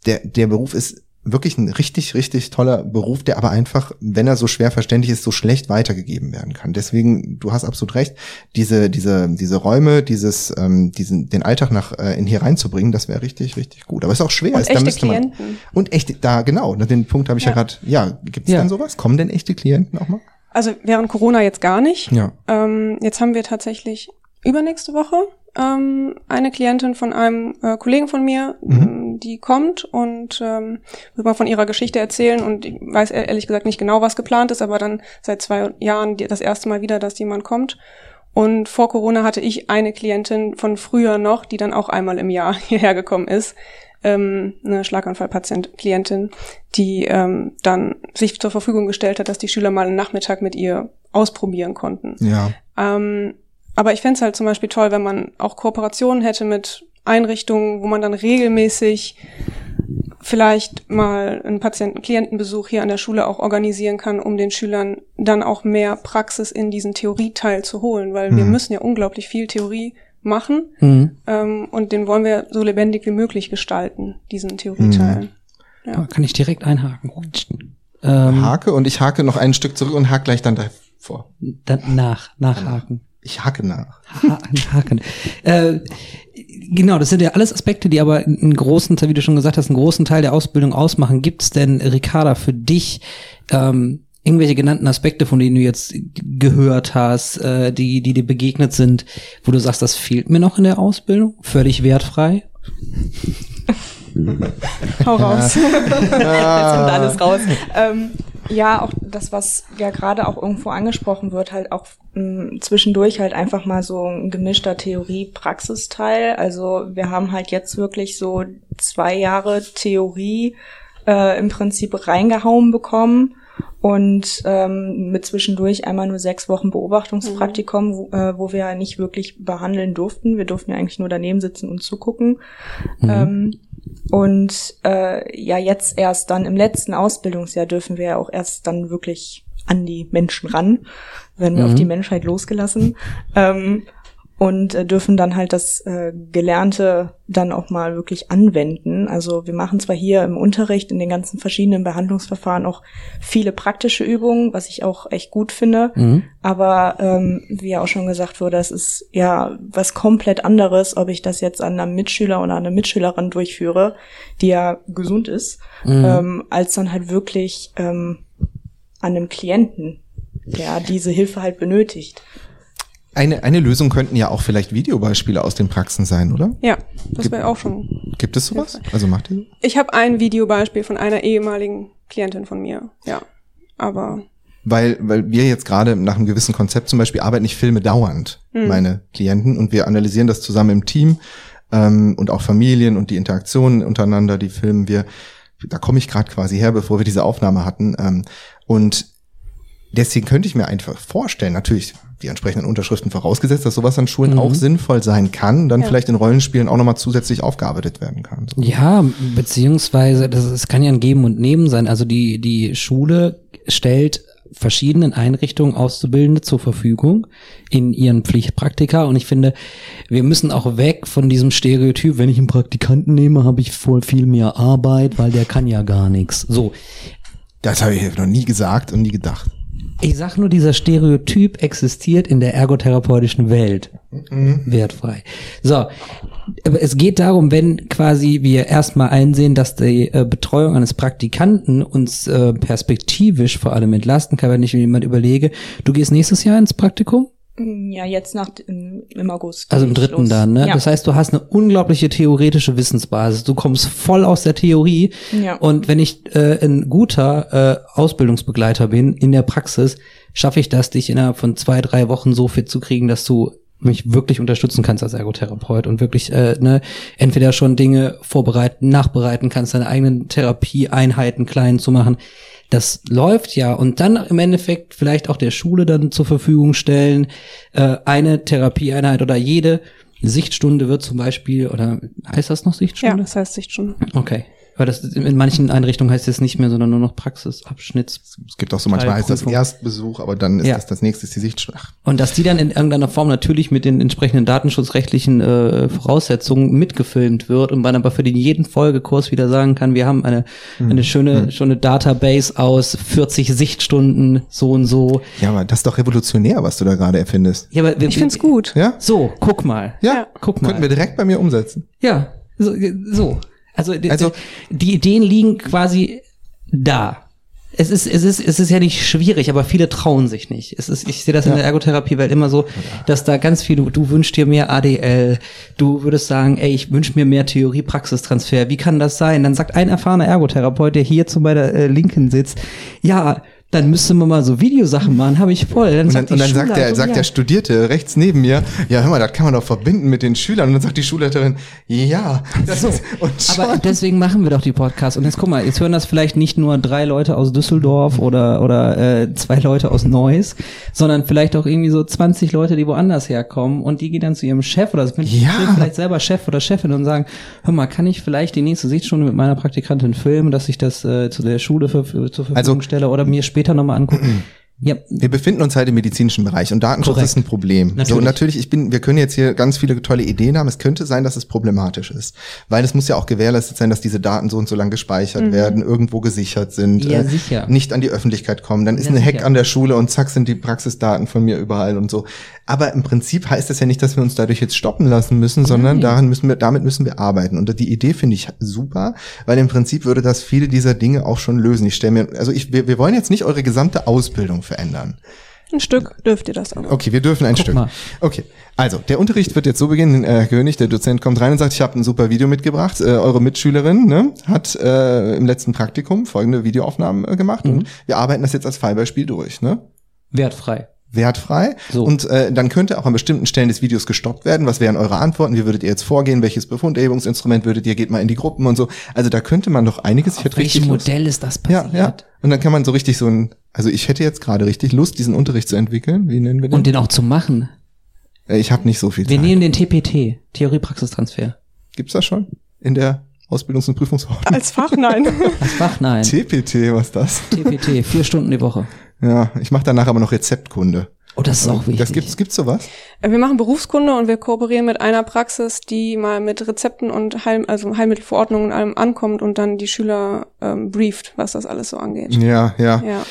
der der Beruf ist wirklich ein richtig richtig toller Beruf, der aber einfach, wenn er so schwer verständlich ist, so schlecht weitergegeben werden kann. Deswegen, du hast absolut recht, diese diese diese Räume, dieses ähm, diesen den Alltag nach äh, in hier reinzubringen, das wäre richtig richtig gut. Aber es ist auch schwer. Und es, da echte müsste man- Klienten. und echte, da genau, ne, den Punkt habe ich ja, Ja. gerade. Ja, gibt es Ja. denn sowas? Kommen denn echte Klienten auch mal? Also während Corona jetzt gar nicht. Ja. Ähm, jetzt haben wir tatsächlich übernächste Woche ähm, eine Klientin von einem äh, Kollegen von mir, Mhm. ähm, die kommt und ähm, wird mal von ihrer Geschichte erzählen und ich weiß ehr- ehrlich gesagt nicht genau, was geplant ist, aber dann seit zwei Jahren das erste Mal wieder, dass jemand kommt. Und vor Corona hatte ich eine Klientin von früher noch, die dann auch einmal im Jahr hierher gekommen ist, ähm, eine Schlaganfallpatient, Klientin, die ähm, dann sich zur Verfügung gestellt hat, dass die Schüler mal einen Nachmittag mit ihr ausprobieren konnten. Ja. Ähm, aber ich fänd's es halt zum Beispiel toll, wenn man auch Kooperationen hätte mit Einrichtungen, wo man dann regelmäßig vielleicht mal einen Patienten-Klientenbesuch hier an der Schule auch organisieren kann, um den Schülern dann auch mehr Praxis in diesen Theorieteil zu holen, weil wir Mhm. müssen ja unglaublich viel Theorie machen Mhm. ähm, und den wollen wir so lebendig wie möglich gestalten, diesen Theorieteil. Da kann ich direkt einhaken. Ähm, Hake und ich hake noch ein Stück zurück und hake gleich dann davor. dann nach, nachhaken. Ich hake nach. Ha- Haken. Äh, genau, das sind ja alles Aspekte, die aber einen großen Teil, wie du schon gesagt hast, einen großen Teil der Ausbildung ausmachen. Gibt es denn, Ricarda, für dich ähm, irgendwelche genannten Aspekte, von denen du jetzt gehört hast, äh, die, die dir begegnet sind, wo du sagst, das fehlt mir noch in der Ausbildung? Völlig wertfrei? Hau raus. Jetzt kommt alles raus. Ähm, ja, auch das, was ja gerade auch irgendwo angesprochen wird, halt auch mh, zwischendurch halt einfach mal so ein gemischter Theorie-Praxisteil. Also wir haben halt jetzt wirklich so zwei Jahre Theorie äh, im Prinzip reingehauen bekommen und ähm, mit zwischendurch einmal nur sechs Wochen Beobachtungspraktikum, wo, äh, wo wir ja nicht wirklich behandeln durften. Wir durften ja eigentlich nur daneben sitzen und zugucken. Ähm, und äh, ja, jetzt erst dann im letzten Ausbildungsjahr dürfen wir ja auch erst dann wirklich an die Menschen ran, werden wir Mhm. auf die Menschheit losgelassen ähm, und äh, dürfen dann halt das äh, Gelernte dann auch mal wirklich anwenden. Also wir machen zwar hier im Unterricht in den ganzen verschiedenen Behandlungsverfahren auch viele praktische Übungen, was ich auch echt gut finde, Mhm. aber ähm, wie ja auch schon gesagt wurde, es ist ja was komplett anderes, ob ich das jetzt an einem Mitschüler oder an einer Mitschülerin durchführe, die ja gesund ist, Mhm. ähm, als dann halt wirklich ähm, an einem Klienten, der diese Hilfe halt benötigt. Eine, eine Lösung könnten ja auch vielleicht Videobeispiele aus den Praxen sein, oder? Ja, das wäre auch schon. Gibt es sowas? Also macht ihr? Ich habe ein Videobeispiel von einer ehemaligen Klientin von mir. Ja, aber Weil, weil wir jetzt gerade nach einem gewissen Konzept zum Beispiel arbeiten nicht Filme dauernd, meine Klienten, und wir analysieren das zusammen im Team ähm, und auch Familien und die Interaktionen untereinander, die filmen wir. Da komme ich gerade quasi her, bevor wir diese Aufnahme hatten. Ähm, und deswegen könnte ich mir einfach vorstellen, natürlich die entsprechenden Unterschriften vorausgesetzt, dass sowas an Schulen auch sinnvoll sein kann, dann Ja. vielleicht in Rollenspielen auch nochmal zusätzlich aufgearbeitet werden kann. So. Ja, beziehungsweise das es kann ja ein Geben und Nehmen sein. Also die die Schule stellt verschiedenen Einrichtungen Auszubildende zur Verfügung in ihren Pflichtpraktika und ich finde, wir müssen auch weg von diesem Stereotyp, wenn ich einen Praktikanten nehme, habe ich voll viel mehr Arbeit, weil der kann ja gar nichts. So, Das habe ich noch nie gesagt und nie gedacht. Ich sag nur, dieser Stereotyp existiert in der ergotherapeutischen Welt. Wertfrei. So. Aber es geht darum, wenn quasi wir erstmal einsehen, dass die äh, Betreuung eines Praktikanten uns äh, perspektivisch vor allem entlasten kann, wenn ich mir jemand überlege, du gehst nächstes Jahr ins Praktikum? Ja, jetzt nach im, August. Also im dritten los. dann, ne? Ja. Das heißt, du hast eine unglaubliche theoretische Wissensbasis. Du kommst voll aus der Theorie. Ja. Und wenn ich äh, ein guter äh, Ausbildungsbegleiter bin in der Praxis, schaffe ich das, dich innerhalb von zwei, drei Wochen so fit zu kriegen, dass du mich wirklich unterstützen kannst als Ergotherapeut und wirklich äh, ne, entweder schon Dinge vorbereiten, nachbereiten kannst, deine eigenen Therapieeinheiten klein zu machen. Das läuft ja und dann im Endeffekt vielleicht auch der Schule dann zur Verfügung stellen, äh, eine Therapieeinheit oder jede Sichtstunde wird zum Beispiel, oder heißt das noch ja, Sichtstunde? das heißt sich schon. Okay. Weil das in manchen Einrichtungen heißt es nicht mehr, sondern nur noch Praxisabschnitts. Es gibt auch so manchmal heißt das. Erstbesuch, aber dann ist Ja. das das nächste ist die Sicht. Ach, Und dass die dann in irgendeiner Form natürlich mit den entsprechenden datenschutzrechtlichen äh, Voraussetzungen mitgefilmt wird und man aber für den jeden Folgekurs wieder sagen kann, wir haben eine, Hm. eine schöne, schöne Database aus 40 Sichtstunden, so und so. Ja, aber das ist doch revolutionär, was du da gerade erfindest. Ja, aber wir, Ich find's gut. Ja? So, guck mal. Ja, Ja. Guck mal. könnten wir direkt bei mir umsetzen. Ja, so. so. Also, die- Also- die Ideen liegen quasi da. Es ist, es ist, es ist ja nicht schwierig, aber viele trauen sich nicht. Es ist, ich sehe das in der Ergotherapie-Welt immer so, dass da ganz viel, du, du wünschst dir mehr ADL, du würdest sagen, ey, ich wünsche mir mehr Theorie-Praxistransfer. Wie kann das sein? Dann sagt ein erfahrener Ergotherapeut, der hier zu meiner äh, Linken sitzt, ja, dann müsste man mal so Videosachen machen, habe ich voll. Dann Und dann, und dann sagt der, sagt der Studierte rechts neben mir, ja, hör mal, das kann man doch verbinden mit den Schülern. Und dann sagt die Schulleiterin, ja, das und Aber deswegen machen wir doch die Podcasts. Und jetzt guck mal, jetzt hören das vielleicht nicht nur drei Leute aus Düsseldorf oder, oder äh, zwei Leute aus Neuss, sondern vielleicht auch irgendwie so 20 Leute, die woanders herkommen und die gehen dann zu ihrem Chef oder Ja. vielleicht selber Chef oder Chefin und sagen, hör mal, kann ich vielleicht die nächste Sichtstunde mit meiner Praktikantin filmen, dass ich das äh, zu der Schule für, für, zur Verfügung Also- stelle oder mir später nochmal angucken. Ja, Wir befinden uns halt im medizinischen Bereich und Datenschutz Korrekt. ist ein Problem. Natürlich. So, und natürlich, ich bin, wir können jetzt hier ganz viele tolle Ideen haben. Es könnte sein, dass es problematisch ist. Weil es muss ja auch gewährleistet sein, dass diese Daten so und so lang gespeichert werden, irgendwo gesichert sind, Ja, sicher. nicht an die Öffentlichkeit kommen. Dann ist Ja, eine Hack sicher. an der Schule und zack sind die Praxisdaten von mir überall und so. Aber im Prinzip heißt das ja nicht, dass wir uns dadurch jetzt stoppen lassen müssen, sondern Nein. daran müssen wir, damit müssen wir arbeiten. Und die Idee finde ich super, weil im Prinzip würde das viele dieser Dinge auch schon lösen. Ich stelle mir, also ich, wir, wir wollen jetzt nicht eure gesamte Ausbildung verändern. Ein Stück dürft ihr das aber. Okay, wir dürfen ein Guck Stück. mal. Okay, also der Unterricht wird jetzt so beginnen. Äh, Herr König, der Dozent kommt rein und sagt, ich habe ein super Video mitgebracht. Äh, eure Mitschülerin ne, hat äh, im letzten Praktikum folgende Videoaufnahmen äh, gemacht Mhm. und wir arbeiten das jetzt als Fallbeispiel durch. Ne? wertfrei. Wertfrei. So. Und äh, dann könnte auch an bestimmten Stellen des Videos gestoppt werden. Was wären eure Antworten? Wie würdet ihr jetzt vorgehen? Welches Befunderhebungsinstrument würdet ihr? Geht mal in die Gruppen und so. Also da könnte man doch einiges. Ich Auf hätte welchem. Modell ist das Ja, passiert? ja. Und dann kann man so richtig so ein, also ich hätte jetzt gerade richtig Lust, diesen Unterricht zu entwickeln. Wie nennen wir den? Und den auch zu machen. Äh, ich habe nicht so viel Wir Zeit. nehmen den TPT, Theorie-Praxistransfer. Gibt's das schon? In der Ausbildungs- und Prüfungsverordnung? Als Fach nein. Als Fach, nein. TPT, was ist das? TPT, vier Stunden die Woche. Ja, ich mache danach aber noch Rezeptkunde. Oh, das ist auch wichtig. Das gibt's, gibt's sowas? wir machen Berufskunde und wir kooperieren mit einer Praxis, die mal mit Rezepten und Heil, also Heilmittelverordnungen und allem ankommt und dann die Schüler ähm, brieft, was das alles so angeht. Ja, ja. Ja,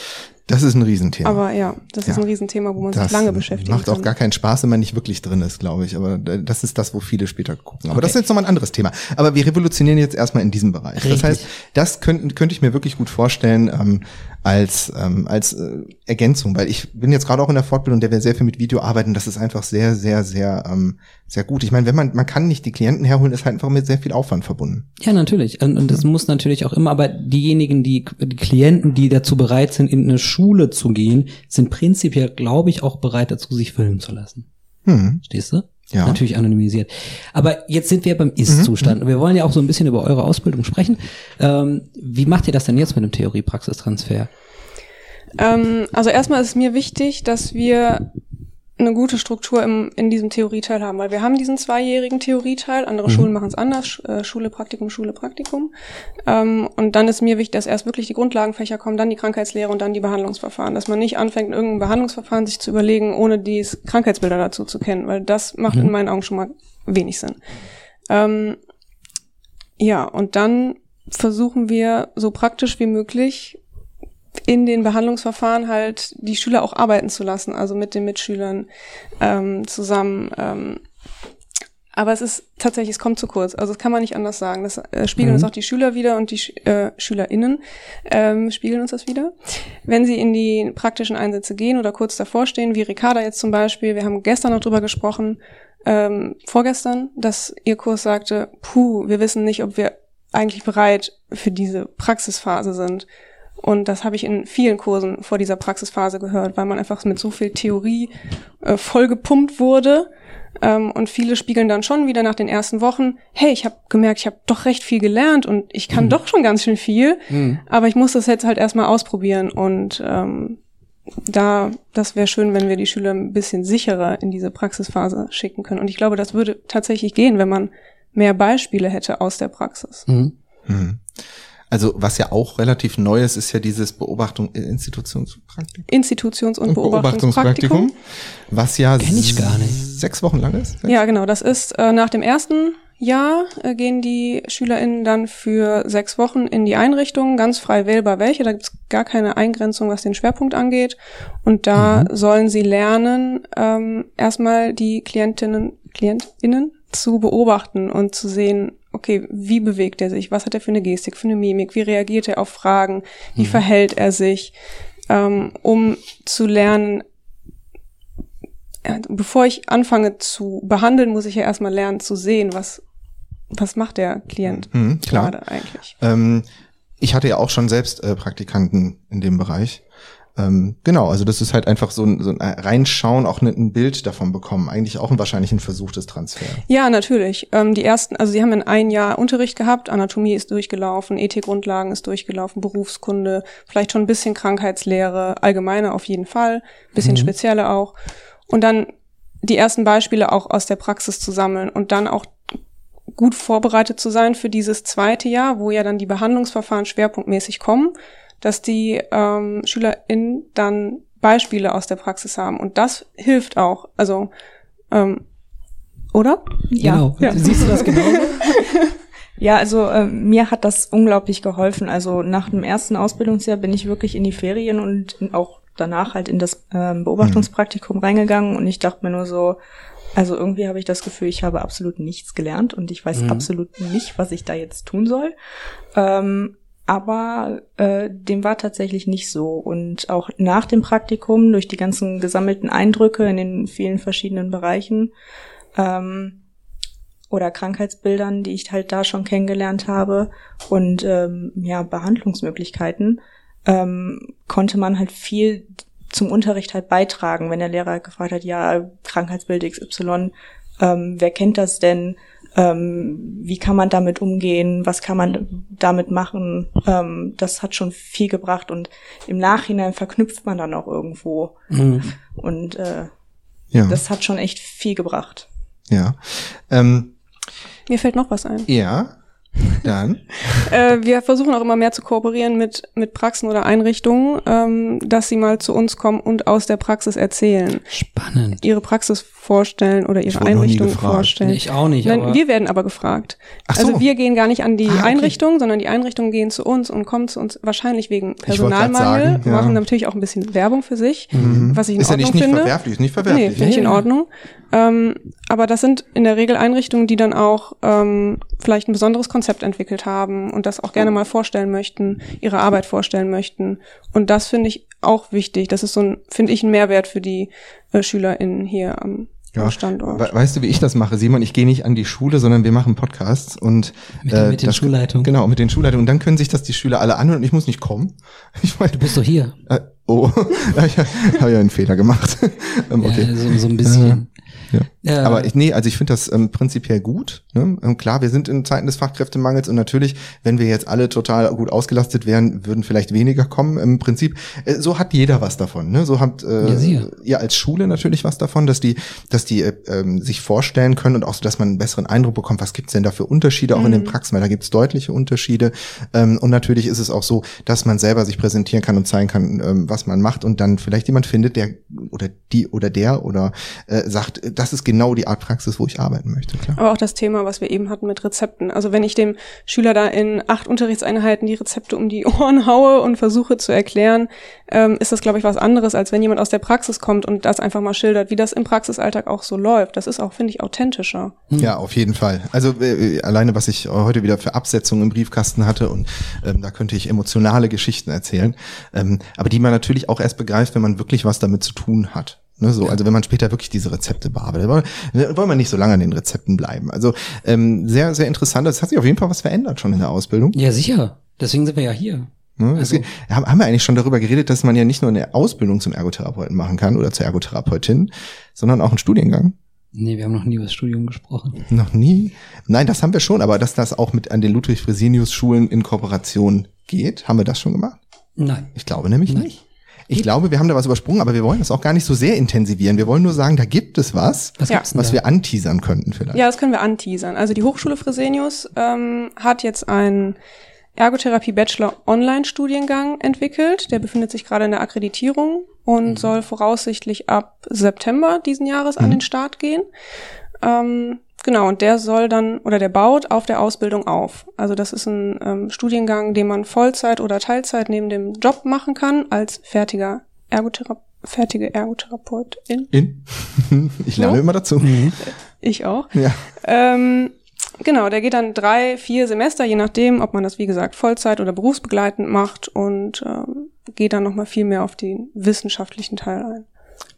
Das ist ein Riesenthema. aber ja, das ist Ja. ein Riesenthema, wo man das sich lange beschäftigen macht auch kann. gar keinen Spaß, wenn man nicht wirklich drin ist, glaube ich. Aber äh, das ist das, wo viele später gucken. Aber das ist Okay. jetzt nochmal ein anderes Thema. Aber wir revolutionieren jetzt erstmal in diesem Bereich. Richtig. Das heißt, das könnte könnte ich mir wirklich gut vorstellen ähm, als ähm, als äh, Ergänzung, weil ich bin jetzt gerade auch in der Fortbildung, der wir sehr viel mit Video arbeiten. Das ist einfach sehr, sehr, sehr, ähm, sehr gut. Ich meine, wenn man man kann nicht die Klienten herholen, ist halt einfach mit sehr viel Aufwand verbunden. Ja, natürlich. Und, und das muss natürlich auch immer, aber diejenigen, die, die Klienten, die dazu bereit sind, in eine Schule zu gehen, sind prinzipiell, glaube ich, auch bereit dazu, sich filmen zu lassen. Hm. Stehst du? Ja. Mhm, Natürlich anonymisiert. Aber jetzt sind wir beim Ist-Zustand. Und wir wollen ja auch so ein bisschen über eure Ausbildung sprechen. Ähm, wie macht ihr das denn jetzt mit dem Theorie-Praxistransfer? Ähm, also erstmal ist mir wichtig, dass wir eine gute Struktur im, in diesem Theorieteil haben, weil wir haben diesen zweijährigen Theorieteil, andere Schulen machen es anders, äh, Schule, Praktikum, Schule, Praktikum. Ähm, und dann ist mir wichtig, dass erst wirklich die Grundlagenfächer kommen, dann die Krankheitslehre und dann die Behandlungsverfahren. Dass man nicht anfängt, irgendein Behandlungsverfahren sich zu überlegen, ohne die Krankheitsbilder dazu zu kennen, weil das macht in meinen Augen schon mal wenig Sinn. Ähm, ja, und dann versuchen wir so praktisch wie möglich in den Behandlungsverfahren halt die Schüler auch arbeiten zu lassen, also mit den Mitschülern ähm, zusammen. Ähm, aber es ist tatsächlich, es kommt zu kurz. Also das kann man nicht anders sagen. Das äh, spiegeln uns auch die Schüler wieder und die äh, SchülerInnen ähm, spiegeln uns das wieder. Wenn sie in die praktischen Einsätze gehen oder kurz davor stehen, wie Ricarda jetzt zum Beispiel, wir haben gestern noch drüber gesprochen, ähm, vorgestern, dass ihr Kurs sagte, puh, wir wissen nicht, ob wir eigentlich bereit für diese Praxisphase sind. Und das habe ich in vielen Kursen vor dieser Praxisphase gehört, weil man einfach mit so viel Theorie äh, vollgepumpt wurde. Ähm, und viele spiegeln dann schon wieder nach den ersten Wochen, hey, ich habe gemerkt, ich habe doch recht viel gelernt und ich kann doch schon ganz schön viel, aber ich muss das jetzt halt erstmal ausprobieren. Und ähm, da, das wäre schön, wenn wir die Schüler ein bisschen sicherer in diese Praxisphase schicken können. Und ich glaube, das würde tatsächlich gehen, wenn man mehr Beispiele hätte aus der Praxis. Mhm. Also was ja auch relativ neu ist, ist ja dieses Beobachtung äh, Institutionspraktikum. Institutions- und, und Beobachtungspraktikum. Was ja Kenn ich gar nicht. sechs Wochen lang ist. Ja, genau. Das ist äh, nach dem ersten Jahr äh, gehen die SchülerInnen dann für sechs Wochen in die Einrichtung, ganz frei wählbar welche. Da gibt's gar keine Eingrenzung, was den Schwerpunkt angeht. Und da mhm. sollen sie lernen, ähm, erstmal die Klientinnen, KlientInnen zu beobachten und zu sehen, okay, wie bewegt er sich? Was hat er für eine Gestik, für eine Mimik? Wie reagiert er auf Fragen? Wie mhm. verhält er sich? Ähm, um zu lernen, bevor ich anfange zu behandeln, muss ich ja erstmal lernen zu sehen, was, was macht der Klient mhm, gerade eigentlich. Ähm, ich hatte ja auch schon selbst äh, Praktikanten in dem Bereich. Ähm, genau, also das ist halt einfach so ein, so ein Reinschauen, auch ein Bild davon bekommen. Eigentlich auch ein wahrscheinlich ein Versuch des Transfers. Ja, natürlich. Ähm, die ersten, also sie haben in ein Jahr Unterricht gehabt, Anatomie ist durchgelaufen, Ethikgrundlagen ist durchgelaufen, Berufskunde, vielleicht schon ein bisschen Krankheitslehre, allgemeine auf jeden Fall, bisschen mhm. spezielle auch. Und dann die ersten Beispiele auch aus der Praxis zu sammeln und dann auch gut vorbereitet zu sein für dieses zweite Jahr, wo ja dann die Behandlungsverfahren schwerpunktmäßig kommen dass die ähm, SchülerInnen dann Beispiele aus der Praxis haben. Und das hilft auch. Also, ähm, oder? Ja. Genau. Ja. Siehst du das genau? ja, also äh, mir hat das unglaublich geholfen. Also nach dem ersten Ausbildungsjahr bin ich wirklich in die Ferien und auch danach halt in das ähm, Beobachtungspraktikum mhm. reingegangen und ich dachte mir nur so, also irgendwie habe ich das Gefühl, ich habe absolut nichts gelernt und ich weiß mhm. absolut nicht, was ich da jetzt tun soll. Ähm, aber äh, dem war tatsächlich nicht so. Und auch nach dem Praktikum, durch die ganzen gesammelten Eindrücke in den vielen verschiedenen Bereichen ähm, oder Krankheitsbildern, die ich halt da schon kennengelernt habe und ähm, ja, Behandlungsmöglichkeiten, ähm, konnte man halt viel zum Unterricht halt beitragen, wenn der Lehrer gefragt hat, ja, Krankheitsbild XY, ähm, wer kennt das denn? Ähm, wie kann man damit umgehen, was kann man damit machen, ähm, das hat schon viel gebracht und im Nachhinein verknüpft man dann auch irgendwo. Mhm. Und äh, ja. das hat schon echt viel gebracht. Ja. Ähm, Mir fällt noch was ein. Ja. Dann? äh, wir versuchen auch immer mehr zu kooperieren mit, mit Praxen oder Einrichtungen, ähm, dass sie mal zu uns kommen und aus der Praxis erzählen. Spannend. Ihre Praxis vorstellen oder ihre Einrichtung vorstellen. Ich auch nicht. Nein, wir werden aber gefragt. Ach so. Also wir gehen gar nicht an die ah, okay. Einrichtung, sondern die Einrichtungen gehen zu uns und kommen zu uns wahrscheinlich wegen Personalmangel, sagen, ja. machen natürlich auch ein bisschen Werbung für sich, mhm. was ich in ist Ordnung ja nicht, finde. Nicht verwerflich, ist nicht verwerflich. Nee, finde ich in Ordnung. Ähm, aber das sind in der Regel Einrichtungen, die dann auch ähm, vielleicht ein besonderes Konzept entwickelt haben und das auch gerne mal vorstellen möchten, ihre Arbeit vorstellen möchten. Und das finde ich auch wichtig. Das ist so ein, finde ich, ein Mehrwert für die äh, SchülerInnen hier am ja. Standort. Weißt du, wie ich das mache, Simon? Ich gehe nicht an die Schule, sondern wir machen Podcasts und mit, äh, mit den Schulleitungen. Genau, mit den Schulleitungen. Und dann können sich das die Schüler alle anhören und ich muss nicht kommen. Ich mein, du bist doch hier. Äh, oh, ich habe ja einen Fehler gemacht. ähm, okay. Ja, so, so ein bisschen. Ja. Ja. Aber ich, nee, also ich finde das ähm, prinzipiell gut. Ne? Ähm, klar, wir sind in Zeiten des Fachkräftemangels und natürlich, wenn wir jetzt alle total gut ausgelastet wären, würden vielleicht weniger kommen. Im Prinzip, äh, so hat jeder was davon. Ne? So habt äh, ja, ihr als Schule natürlich was davon, dass die, dass die äh, ähm, sich vorstellen können und auch so, dass man einen besseren Eindruck bekommt, was gibt's denn da für Unterschiede auch mhm. in den mhm. Praxen, weil da gibt's deutliche Unterschiede. Ähm, und natürlich ist es auch so, dass man selber sich präsentieren kann und zeigen kann, ähm, was man macht und dann vielleicht jemand findet, der oder die oder der oder äh, sagt, das ist genau die Art Praxis, wo ich arbeiten möchte. Klar. Aber auch das Thema, was wir eben hatten mit Rezepten. Also wenn ich dem Schüler da in acht Unterrichtseinheiten die Rezepte um die Ohren haue und versuche zu erklären, ähm, ist das, glaube ich, was anderes, als wenn jemand aus der Praxis kommt und das einfach mal schildert, wie das im Praxisalltag auch so läuft. Das ist auch, finde ich, authentischer. Hm. Ja, auf jeden Fall. Also äh, alleine, was ich heute wieder für Absetzungen im Briefkasten hatte und ähm, da könnte ich emotionale Geschichten erzählen, ähm, aber die man natürlich auch erst begreift, wenn man wirklich was damit zu tun hat. Ne, so. Also wenn man später wirklich diese Rezepte bearbeitet, wollen, wollen wir nicht so lange an den Rezepten bleiben. Also ähm, sehr, sehr interessant. Es hat sich auf jeden Fall was verändert schon in der Ausbildung. Ja, sicher. Deswegen sind wir ja hier. Ne? Also, haben wir eigentlich schon darüber geredet, dass man ja nicht nur eine Ausbildung zum Ergotherapeuten machen kann oder zur Ergotherapeutin, sondern auch einen Studiengang? Nee, wir haben noch nie über das Studium gesprochen. Noch nie? Nein, das haben wir schon, aber dass das auch mit an den Ludwig-Fresenius-Schulen in Kooperation geht, haben wir das schon gemacht? Nein. Ich glaube nämlich Nein. nicht. Ich glaube, wir haben da was übersprungen, aber wir wollen das auch gar nicht so sehr intensivieren. Wir wollen nur sagen, da gibt es was, Was Ja. was wir anteasern könnten vielleicht. Ja, das können wir anteasern. Also die Hochschule Fresenius ähm, hat jetzt einen Ergotherapie-Bachelor-Online-Studiengang entwickelt. Der befindet sich gerade in der Akkreditierung und soll voraussichtlich ab September diesen Jahres an den Start gehen. Ähm, genau, und der soll dann, oder der baut auf der Ausbildung auf. Also das ist ein ähm, Studiengang, den man Vollzeit oder Teilzeit neben dem Job machen kann, als fertiger Ergothera fertige Ergotherapeutin. In? Ich lerne So? immer dazu. Ich auch. Ja. Ähm, genau, der geht dann drei, vier Semester, je nachdem, ob man das, wie gesagt, Vollzeit oder berufsbegleitend macht und ähm, geht dann nochmal viel mehr auf den wissenschaftlichen Teil ein.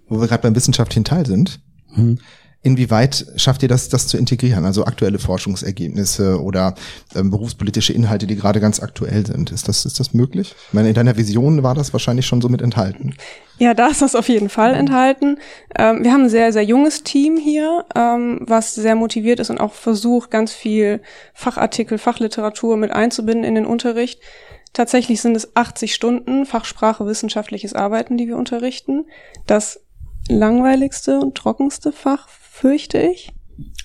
Wo wir gerade beim wissenschaftlichen Teil sind. Hm. Inwieweit schafft ihr das, das zu integrieren? Also aktuelle Forschungsergebnisse oder ähm, berufspolitische Inhalte, die gerade ganz aktuell sind. Ist das, ist das möglich? Ich meine, in deiner Vision war das wahrscheinlich schon so mit enthalten. Ja, da ist das auf jeden Fall enthalten. Ähm, wir haben ein sehr, sehr junges Team hier, ähm, was sehr motiviert ist und auch versucht, ganz viel Fachartikel, Fachliteratur mit einzubinden in den Unterricht. Tatsächlich sind es 80 Stunden Fachsprache wissenschaftliches Arbeiten, die wir unterrichten. Das langweiligste und trockenste Fach, fürchte ich.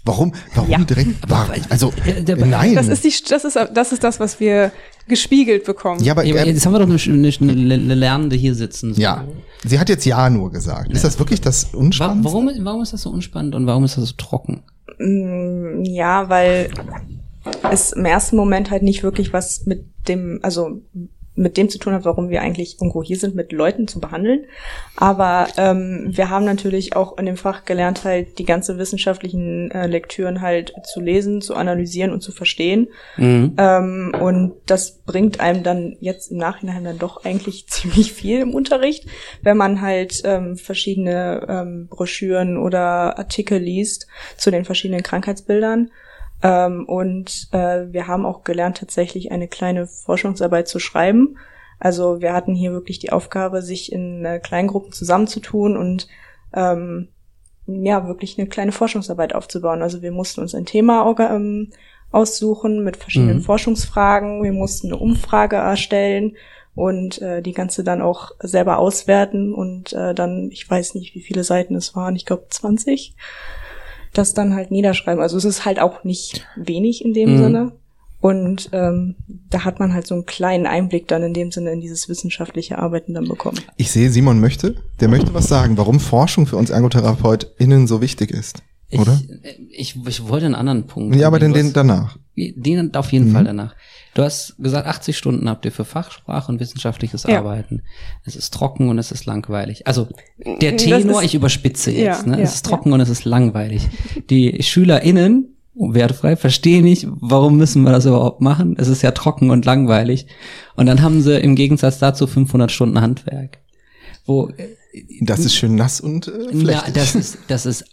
Warum? Warum Ja. direkt? Warum? Also, Äh, der- nein. Das ist, die, das, ist, das ist das, was wir gespiegelt bekommen. ja, aber, äh, jetzt haben wir doch eine, eine, eine Lernende hier sitzen. So. ja. Sie hat jetzt ja nur gesagt. Ist das wirklich das Wa Unspannendste? warum, warum ist das so unspannend und warum ist das so trocken? Mm, Ja, weil es im ersten Moment halt nicht wirklich was mit dem, also mit dem zu tun hat, warum wir eigentlich irgendwo hier sind, mit Leuten zu behandeln. Aber ähm, wir haben natürlich auch in dem Fach gelernt, halt die ganze wissenschaftlichen äh, Lektüren halt zu lesen, zu analysieren und zu verstehen. Mhm. Ähm, und das bringt einem dann jetzt im Nachhinein dann doch eigentlich ziemlich viel im Unterricht, wenn man halt ähm, verschiedene ähm, Broschüren oder Artikel liest zu den verschiedenen Krankheitsbildern. Ähm, und äh, wir haben auch gelernt, tatsächlich eine kleine Forschungsarbeit zu schreiben. Also wir hatten hier wirklich die Aufgabe, sich in äh, Kleingruppen zusammenzutun und ähm, ja, wirklich eine kleine Forschungsarbeit aufzubauen. Also wir mussten uns ein Thema ähm, aussuchen mit verschiedenen Mhm. Forschungsfragen. Wir mussten eine Umfrage erstellen und äh, die ganze dann auch selber auswerten und äh, dann, ich weiß nicht, wie viele Seiten es waren, ich glaube 20, das dann halt niederschreiben. Also es ist halt auch nicht wenig in dem Mhm. Sinne. Und ähm, da hat man halt so einen kleinen Einblick dann in dem Sinne in dieses wissenschaftliche Arbeiten dann bekommen. Ich sehe, Simon möchte, der möchte was sagen, warum Forschung für uns ErgotherapeutInnen so wichtig ist. Ich, Oder? Ich, ich wollte einen anderen Punkt. Ja, aber den, den danach. Den auf jeden Mhm. Fall danach. Du hast gesagt, 80 Stunden habt ihr für Fachsprache und wissenschaftliches Ja. Arbeiten. Es ist trocken und es ist langweilig. Also der Tenor, ist- ich überspitze jetzt. Ja, ne? ja, es ist trocken und es ist langweilig. Die SchülerInnen, wertfrei, verstehen nicht, warum müssen wir das überhaupt machen? Es ist ja trocken und langweilig. Und dann haben sie im Gegensatz dazu 500 Stunden Handwerk. Wo Das ist schön nass und äh, ja, flechtig. das ist, das ist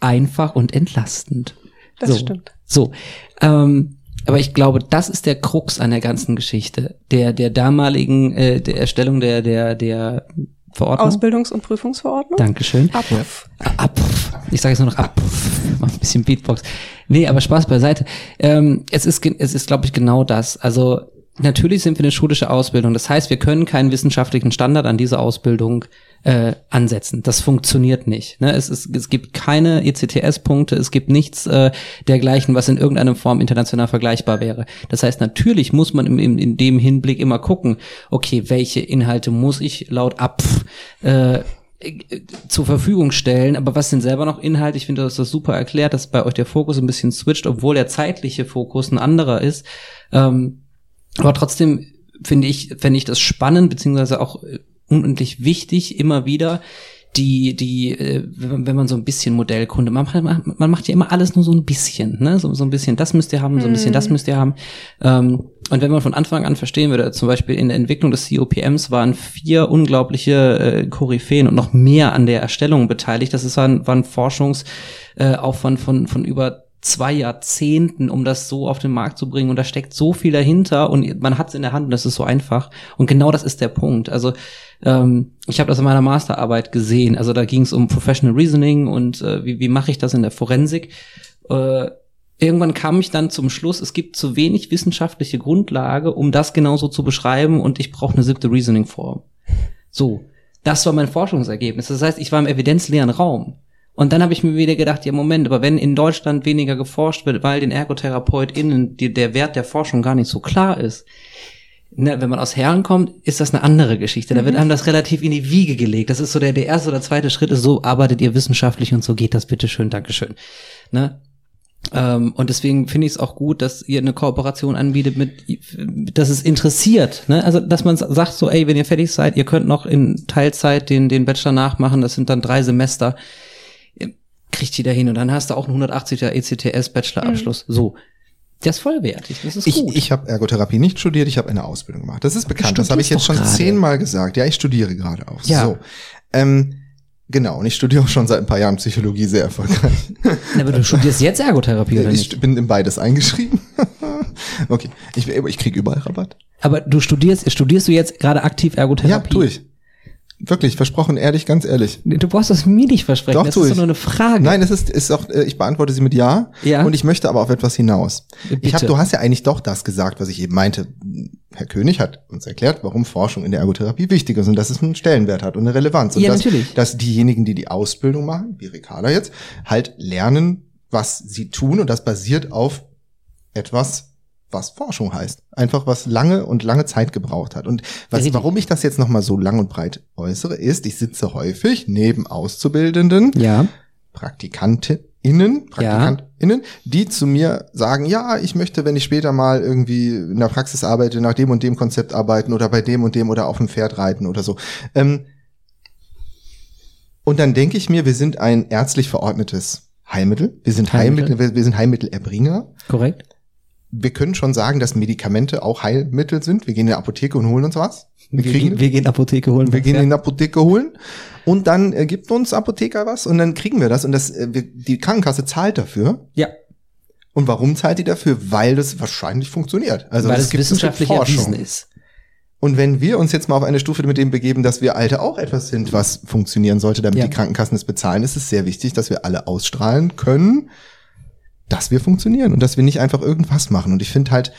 einfach und entlastend. Das so. stimmt. So. Ähm, aber ich glaube, das ist der Krux an der ganzen Geschichte. Der, der damaligen, äh, der Erstellung der, der, der Verordnung. Ausbildungs- und Prüfungsverordnung. Dankeschön. Ab. Ab. Ich sage jetzt nur noch ab. Mach ein bisschen Beatbox. Nee, aber Spaß beiseite. Ähm, es ist, es ist, glaube ich, genau das. Also natürlich sind wir eine schulische Ausbildung. Das heißt, wir können keinen wissenschaftlichen Standard an diese Ausbildung äh, ansetzen. Das funktioniert nicht. Ne? Es, ist, es gibt keine ECTS-Punkte, es gibt nichts äh, dergleichen, was in irgendeiner Form international vergleichbar wäre. Das heißt, natürlich muss man im, im, in dem Hinblick immer gucken, okay, welche Inhalte muss ich laut APF äh, äh, zur Verfügung stellen, aber was sind selber noch Inhalte? Ich finde, das super erklärt, dass bei euch der Fokus ein bisschen switcht, obwohl der zeitliche Fokus ein anderer ist. Ähm, aber trotzdem finde ich, fände ich das spannend, beziehungsweise auch äh, unendlich wichtig, immer wieder die, die, äh, wenn man- so ein bisschen Modellkunde, man macht, man macht ja immer alles nur so ein bisschen, ne? So, so ein bisschen, das müsst ihr haben, so ein bisschen, das müsst ihr haben. Ähm, und wenn man von Anfang an verstehen würde, zum Beispiel in der Entwicklung des COPMs waren vier unglaubliche äh, Koryphäen und noch mehr an der Erstellung beteiligt. Das ist ein, war ein Forschungsaufwand äh, Aufwand von, von über zwei Jahrzehnten, um das so auf den Markt zu bringen. Und da steckt so viel dahinter und man hat es in der Hand und das ist so einfach. Und genau das ist der Punkt. Also ähm, ich habe das in meiner Masterarbeit gesehen. Also da ging es um Professional Reasoning und äh, wie, wie mache ich das in der Forensik. Äh, irgendwann kam ich dann zum Schluss, es gibt zu wenig wissenschaftliche Grundlage, um das genauso zu beschreiben und ich brauche eine siebte Reasoning-Form. So, das war mein Forschungsergebnis. Das heißt, ich war im evidenzleeren Raum. Und dann habe ich mir wieder gedacht, ja Moment, aber wenn in Deutschland weniger geforscht wird, weil den ErgotherapeutInnen die, der Wert der Forschung gar nicht so klar ist, ne, wenn man aus Herren kommt, ist das eine andere Geschichte. Da wird Mhm. einem das relativ in die Wiege gelegt. Das ist so der, der erste oder zweite Schritt ist, so arbeitet ihr wissenschaftlich und so geht das, bitteschön, Dankeschön. Ne? Ähm, und deswegen finde ich es auch gut, dass ihr eine Kooperation anbietet mit, dass es interessiert. Ne? Also, dass man sagt so, ey, wenn ihr fertig seid, ihr könnt noch in Teilzeit den, den Bachelor nachmachen, das sind dann drei Semester, kriegt jeder hin und dann hast du auch einen 180er ECTS Bachelorabschluss. So. Das ist vollwertig, das ist Ich, gut. ich habe Ergotherapie nicht studiert, ich habe eine Ausbildung gemacht. Das ist bekannt. Das habe ich jetzt schon doch gerade. zehnmal gesagt. Ja, ich studiere gerade auch. Ja. So. Ähm, genau, und ich studiere auch schon seit ein paar Jahren Psychologie sehr erfolgreich. Aber du studierst jetzt Ergotherapie oder nicht? Ich bin in beides eingeschrieben. okay, ich, ich kriege überall Rabatt. Aber du studierst, studierst du jetzt gerade aktiv Ja, Ergotherapie? tue ich. Wirklich, versprochen, ehrlich, ganz ehrlich. Du brauchst das mir nicht versprechen, Doch, das ist ich. doch nur eine Frage. Nein, es ist, ist auch, äh, ich beantworte sie mit Ja. Ja. Und ich möchte aber auf etwas hinaus. Ich Bitte. hab, du hast ja eigentlich doch das gesagt, was ich eben meinte. Herr König hat uns erklärt, warum Forschung in der Ergotherapie wichtig ist und dass es einen Stellenwert hat und eine Relevanz. Und Ja, dass, natürlich. dass diejenigen, die die Ausbildung machen, wie Ricarda jetzt, halt lernen, was sie tun und das basiert auf etwas, was Forschung heißt. Einfach was lange und lange Zeit gebraucht hat. Und was, warum ich das jetzt nochmal so lang und breit äußere, ist, ich sitze häufig neben Auszubildenden, Ja. PraktikantInnen, PraktikantInnen, die zu mir sagen, ja, ich möchte, wenn ich später mal irgendwie in der Praxis arbeite, nach dem und dem Konzept arbeiten oder bei dem und dem oder auf dem Pferd reiten oder so. Ähm, und dann denke ich mir, wir sind ein ärztlich verordnetes Heilmittel. Wir sind Heilmittel. Heilmittel, wir, wir sind Heilmittelerbringer. Korrekt. Wir können schon sagen, dass Medikamente auch Heilmittel sind. Wir gehen in die Apotheke und holen uns was. Wir, Wir, gehen, wir gehen Apotheke holen. wir gehen ja. in die Apotheke holen und dann äh, gibt uns Apotheker was und dann kriegen wir das und das äh, wir, die Krankenkasse zahlt dafür. Ja, Und warum zahlt die dafür? Weil das wahrscheinlich funktioniert. Also weil das es wissenschaftlich erwiesen ist. Und wenn wir uns jetzt mal auf eine Stufe mit dem begeben, dass wir Alte auch etwas sind, was funktionieren sollte, damit Ja. die Krankenkassen es bezahlen, ist es sehr wichtig, dass wir alle ausstrahlen können, dass wir funktionieren und dass wir nicht einfach irgendwas machen. Und ich finde halt,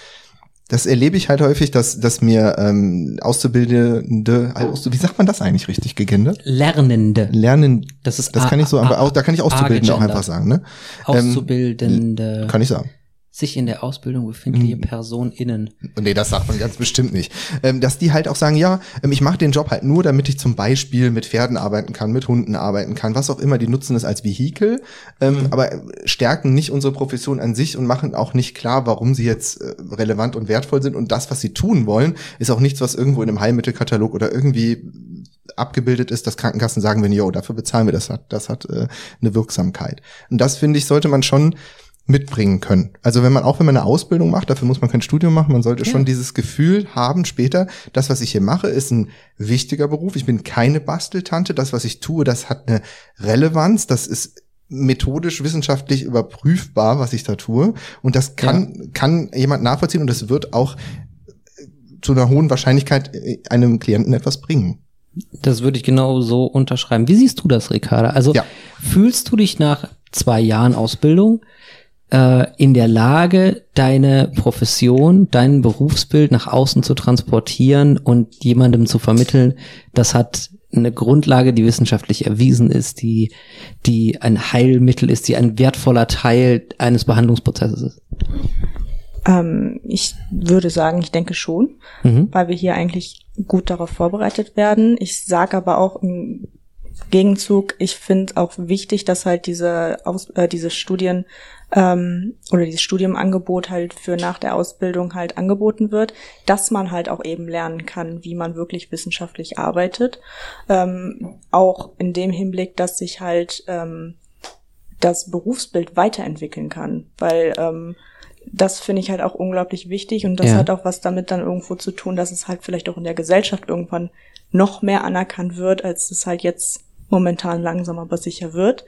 das erlebe ich halt häufig, dass, dass mir ähm, Auszubildende, also, wie sagt man das eigentlich richtig gegendert? Lernende. Lernen, Das ist das kann ich so, aber auch, da kann ich Auszubildende auch einfach sagen, ne? Ähm, Auszubildende. Kann ich sagen. Sich in der Ausbildung befindliche Hm. PersonInnen. Nee, das sagt man ganz bestimmt nicht. Ähm, dass die halt auch sagen, ja, ähm, ich mache den Job halt nur, damit ich zum Beispiel mit Pferden arbeiten kann, mit Hunden arbeiten kann, was auch immer. Die nutzen es als Vehikel, ähm, aber äh, stärken nicht unsere Profession an sich und machen auch nicht klar, warum sie jetzt äh, relevant und wertvoll sind. Und das, was sie tun wollen, ist auch nichts, was irgendwo in einem Heilmittelkatalog oder irgendwie abgebildet ist, dass Krankenkassen sagen, wenn, jo, dafür bezahlen wir das, hat, das hat äh, eine Wirksamkeit. Und das, finde ich, sollte man schon mitbringen können. Also wenn man auch wenn man eine Ausbildung macht, dafür muss man kein Studium machen, man sollte schon dieses Gefühl haben später, das was ich hier mache, ist ein wichtiger Beruf. Ich bin keine Basteltante, das was ich tue, das hat eine Relevanz, das ist methodisch wissenschaftlich überprüfbar, was ich da tue und das kann kann jemand nachvollziehen und das wird auch äh, zu einer hohen Wahrscheinlichkeit äh, einem Klienten etwas bringen. Das würde ich genau so unterschreiben. Wie siehst du das, Ricarda? Also Ja. fühlst du dich nach zwei Jahren Ausbildung äh, in der Lage, deine Profession, dein Berufsbild nach außen zu transportieren und jemandem zu vermitteln, das hat eine Grundlage, die wissenschaftlich erwiesen ist, die, die ein Heilmittel ist, die ein wertvoller Teil eines Behandlungsprozesses ist. Ähm, ich würde sagen, ich denke schon, Mhm. weil wir hier eigentlich gut darauf vorbereitet werden. Ich sage aber auch im Gegenzug, ich finde auch wichtig, dass halt diese Aus äh, diese Studien ähm, oder dieses Studiumangebot halt für nach der Ausbildung halt angeboten wird, dass man halt auch eben lernen kann, wie man wirklich wissenschaftlich arbeitet. Ähm, auch in dem Hinblick, dass sich halt ähm, das Berufsbild weiterentwickeln kann, weil ähm, das finde ich halt auch unglaublich wichtig und das Ja. hat auch was damit dann irgendwo zu tun, dass es halt vielleicht auch in der Gesellschaft irgendwann noch mehr anerkannt wird, als es halt jetzt momentan langsam aber sicher wird,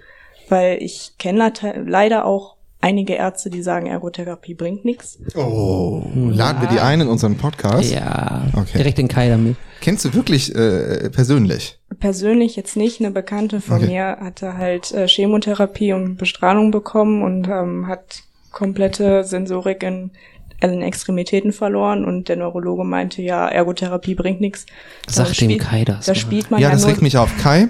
weil ich kenne leider auch einige Ärzte, die sagen, Ergotherapie bringt nichts. Oh, laden wir die ein in unseren Podcast? Ja, Okay. direkt den Kai damit. Kennst du wirklich äh, persönlich? Persönlich jetzt nicht. Eine Bekannte von Okay. mir hatte halt äh, Chemotherapie und Bestrahlung bekommen und ähm, hat komplette Sensorik in alle Extremitäten verloren und der Neurologe meinte, ja, Ergotherapie bringt nichts. Sag dem Kai das. Da spielt man Ja, ja, das nur, regt mich auf. Kai,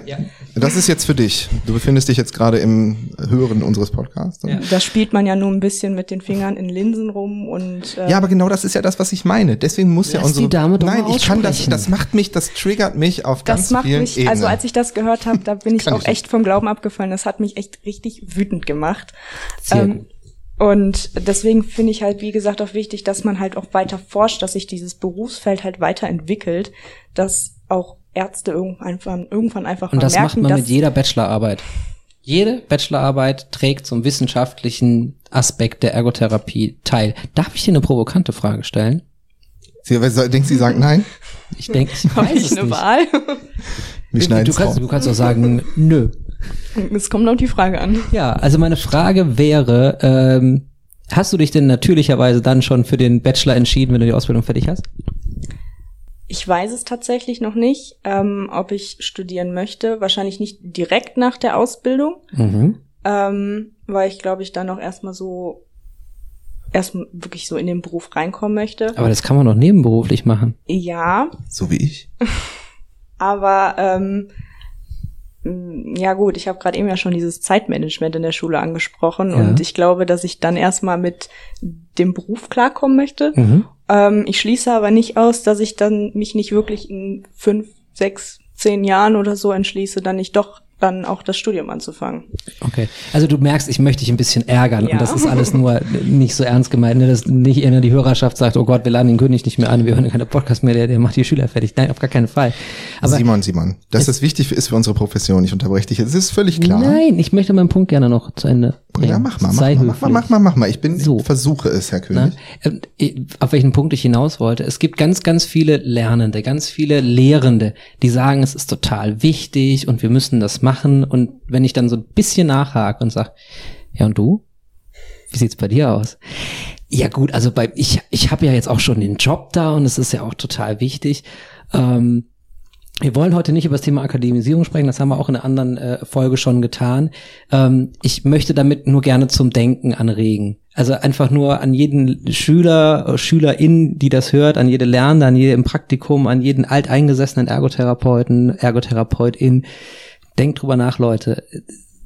das ist jetzt für dich. Du befindest dich jetzt gerade im Hören unseres Podcasts. Ja. da spielt man ja nur ein bisschen mit den Fingern in Linsen rum und äh, Ja, aber genau das ist ja das, was ich meine. Deswegen muss ja unsere. die Dame doch Nein, mal ich kann das. Das macht mich, das triggert mich auf ganz das macht vielen mich, Ebenen. also als ich das gehört habe, da bin ich auch ich echt vom Glauben abgefallen. Das hat mich echt richtig wütend gemacht. Sehr Ähm, und deswegen finde ich halt, wie gesagt, auch wichtig, dass man halt auch weiter forscht, dass sich dieses Berufsfeld halt weiterentwickelt, dass auch Ärzte irgendwann, irgendwann einfach Und das merken, macht man mit jeder Bachelorarbeit. Jede Bachelorarbeit trägt zum wissenschaftlichen Aspekt der Ergotherapie teil. Darf ich dir eine provokante Frage stellen? Sie, denkst du, sie sagt nein? Ich denke, ich weiß ich es eine nicht. Wahl? Wir Du kannst, du kannst auch sagen, nö. Es kommt auf die Frage an. Ja, also meine Frage wäre, ähm, hast du dich denn natürlicherweise dann schon für den Bachelor entschieden, wenn du die Ausbildung fertig hast? Ich weiß es tatsächlich noch nicht, ähm, ob ich studieren möchte. Wahrscheinlich nicht direkt nach der Ausbildung, Mhm. ähm, weil ich glaube, ich dann auch erstmal so erst wirklich so in den Beruf reinkommen möchte. Aber das kann man doch nebenberuflich machen. Ja, So wie ich. aber ähm, ja gut, ich habe gerade eben ja schon dieses Zeitmanagement in der Schule angesprochen Ja. und ich glaube, dass ich dann erstmal mit dem Beruf klarkommen möchte. Mhm. Ähm, ich schließe aber nicht aus, dass ich dann mich nicht wirklich in fünf, sechs, zehn Jahren oder so entschließe, dann nicht doch dann auch das Studium anzufangen. Okay. Also du merkst, ich möchte dich ein bisschen ärgern Ja. und das ist alles nur nicht so ernst gemeint, ne? dass nicht immer die Hörerschaft sagt, oh Gott, wir laden den König nicht mehr an, wir hören keine Podcast mehr, der, der macht die Schüler fertig. Nein, auf gar keinen Fall. Aber Simon, Simon, dass das wichtig ist für unsere Profession. Ich unterbreche dich. Es ist völlig klar. nein, ich möchte meinen Punkt gerne noch zu Ende bringen. Ja, mach mal, mach Sei mal, mach mal, mach mal, mach mal. Ich bin, So. ich versuche es, Herr? König. Ähm, Auf welchen Punkt ich hinaus wollte. Es gibt ganz, ganz viele Lernende, ganz viele Lehrende, die sagen, es ist total wichtig und wir müssen das machen. Und wenn ich dann so ein bisschen nachhake und sage, ja und du? Wie sieht's bei dir aus? Ja gut, also bei ich ich habe ja jetzt auch schon den Job da und es ist ja auch total wichtig. Ähm, wir wollen heute nicht über das Thema Akademisierung sprechen, das haben wir auch in einer anderen äh, Folge schon getan. Ähm, ich möchte damit nur gerne zum Denken anregen. Also einfach nur an jeden Schüler, äh, Schülerin, die das hört, an jede Lernende, an jede im Praktikum, an jeden alteingesessenen Ergotherapeuten, Ergotherapeutin. Denkt drüber nach, Leute.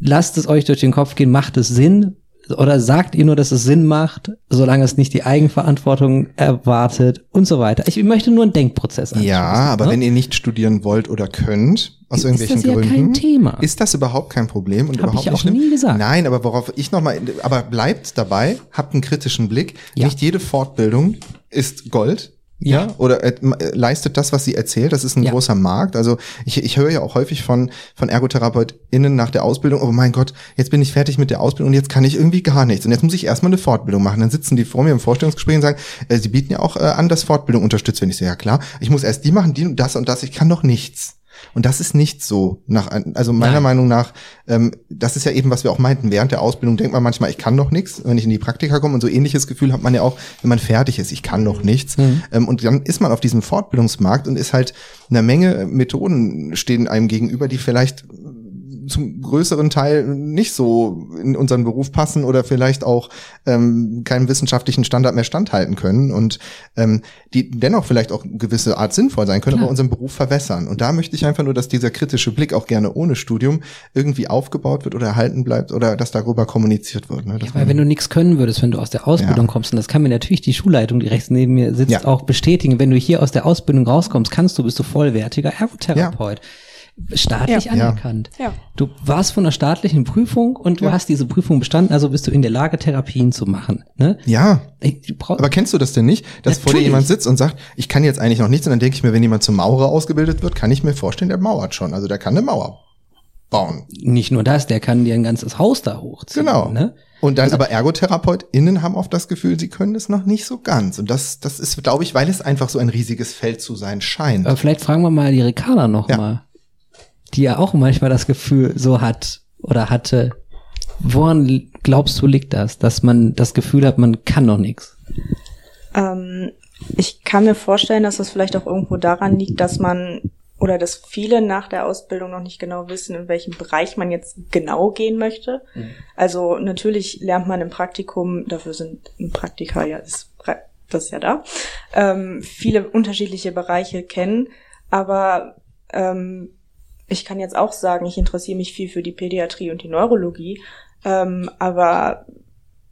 Lasst es euch durch den Kopf gehen, macht es Sinn? Oder sagt ihr nur, dass es Sinn macht, solange es nicht die Eigenverantwortung erwartet und so weiter. Ich möchte nur einen Denkprozess Ja, anstoßen, aber ne? wenn ihr nicht studieren wollt oder könnt, aus Ist irgendwelchen das ja Gründen, kein Thema. ist das überhaupt kein Problem und Hab überhaupt ich nicht auch schlimm. nie gesagt. Nein, aber worauf ich nochmal, aber bleibt dabei, habt einen kritischen Blick. Ja. Nicht jede Fortbildung ist Gold. Ja. Ja, oder äh, äh, leistet das, was sie erzählt. Das ist ein Ja. großer Markt. Also ich, ich höre ja auch häufig von, von ErgotherapeutInnen nach der Ausbildung, oh mein Gott, jetzt bin ich fertig mit der Ausbildung und jetzt kann ich irgendwie gar nichts. Und jetzt muss ich erstmal eine Fortbildung machen. Dann sitzen die vor mir im Vorstellungsgespräch und sagen, äh, sie bieten ja auch äh, an, dass Fortbildung unterstützt. Wenn ich so, ja klar, ich muss erst die machen, die und das und das, ich kann doch nichts. Und das ist nicht so. Nach, also meiner Nein. Meinung nach, ähm, das ist ja eben, was wir auch meinten. Während der Ausbildung denkt man manchmal, ich kann noch nichts, wenn ich in die Praktika komme. Und so ähnliches Gefühl hat man ja auch, wenn man fertig ist, ich kann noch nichts. Ähm, und dann ist man auf diesem Fortbildungsmarkt und ist halt eine Menge Methoden stehen einem gegenüber, die vielleicht zum größeren Teil nicht so in unseren Beruf passen oder vielleicht auch ähm, keinem wissenschaftlichen Standard mehr standhalten können und ähm, die dennoch vielleicht auch gewisse Art sinnvoll sein können, Klar. aber unseren Beruf verwässern. Und da möchte ich einfach nur, dass dieser kritische Blick auch gerne ohne Studium irgendwie aufgebaut wird oder erhalten bleibt oder dass darüber kommuniziert wird. Ne? Ja, weil wenn du nichts können würdest, wenn du aus der Ausbildung Ja. kommst, und das kann mir natürlich die Schulleitung, die rechts neben mir sitzt, Ja. auch bestätigen, wenn du hier aus der Ausbildung rauskommst, kannst du, bist du vollwertiger Ergotherapeut. Staatlich Ja. anerkannt. Ja. Du warst von einer staatlichen Prüfung und du Ja. hast diese Prüfung bestanden, also bist du in der Lage, Therapien zu machen. Ne? ja, brauch- Aber kennst du das denn nicht, dass vor dir Natürlich. jemand sitzt und sagt, ich kann jetzt eigentlich noch nichts? Und dann denke ich mir, wenn jemand zum Maurer ausgebildet wird, kann ich mir vorstellen, der mauert schon. Also der kann eine Mauer bauen. nicht nur das, der kann dir ein ganzes Haus da hochziehen. Genau. Ne? Und dann aber ErgotherapeutInnen haben oft das Gefühl, sie können es noch nicht so ganz. Und das, das ist, glaube ich, weil es einfach so ein riesiges Feld zu sein scheint. Aber vielleicht fragen wir mal die Ricarda noch Ja. mal, die ja auch manchmal das Gefühl so hat oder hatte. Woran glaubst du liegt das, dass man das Gefühl hat, man kann noch nichts? Ähm, ich kann mir vorstellen, dass das vielleicht auch irgendwo daran liegt, dass man oder dass viele nach der Ausbildung noch nicht genau wissen, in welchem Bereich man jetzt genau gehen möchte. Also natürlich lernt man im Praktikum, dafür sind Praktika ja das Pra das ist ja da, ähm, viele unterschiedliche Bereiche kennen. Aber ähm, ich kann jetzt auch sagen, ich interessiere mich viel für die Pädiatrie und die Neurologie. Ähm, aber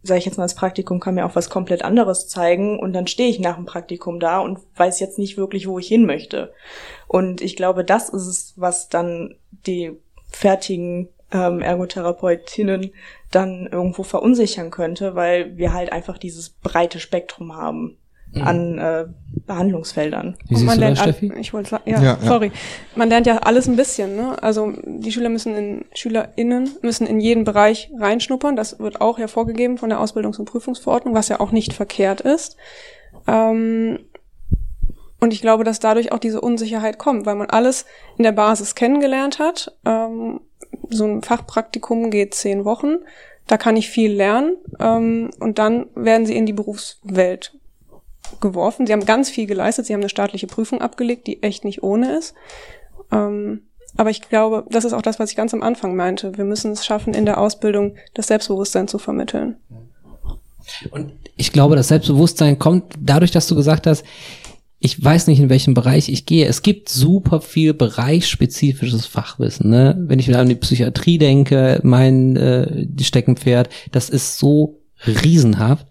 sage ich jetzt mal, das Praktikum kann mir auch was komplett anderes zeigen und dann stehe ich nach dem Praktikum da und weiß jetzt nicht wirklich, wo ich hin möchte. Und ich glaube, das ist es, was dann die fertigen ähm, Ergotherapeutinnen dann irgendwo verunsichern könnte, weil wir halt einfach dieses breite Spektrum haben mhm. an äh, Behandlungsfeldern. Wie Und man du lernt das, Steffi? ich wollte sagen, ja, Ja, ja. sorry. Man lernt ja alles ein bisschen, ne? Also die Schüler müssen in SchülerInnen müssen in jeden Bereich reinschnuppern. Das wird auch hervorgegeben von der Ausbildungs- und Prüfungsverordnung, was ja auch nicht verkehrt ist. Ähm, und ich glaube, dass dadurch auch diese Unsicherheit kommt, weil man alles in der Basis kennengelernt hat. Ähm, so ein Fachpraktikum geht zehn Wochen. Da kann ich viel lernen. Ähm, und dann werden sie in die Berufswelt geworfen. Sie haben ganz viel geleistet. Sie haben eine staatliche Prüfung abgelegt, die echt nicht ohne ist. Ähm, aber ich glaube, das ist auch das, was ich ganz am Anfang meinte. Wir müssen es schaffen, in der Ausbildung das Selbstbewusstsein zu vermitteln. Und ich glaube, das Selbstbewusstsein kommt dadurch, dass du gesagt hast, ich weiß nicht, in welchem Bereich ich gehe. Es gibt super viel bereichsspezifisches Fachwissen. Ne? Wenn ich wieder an die Psychiatrie denke, mein äh, Steckenpferd, das ist so riesenhaft.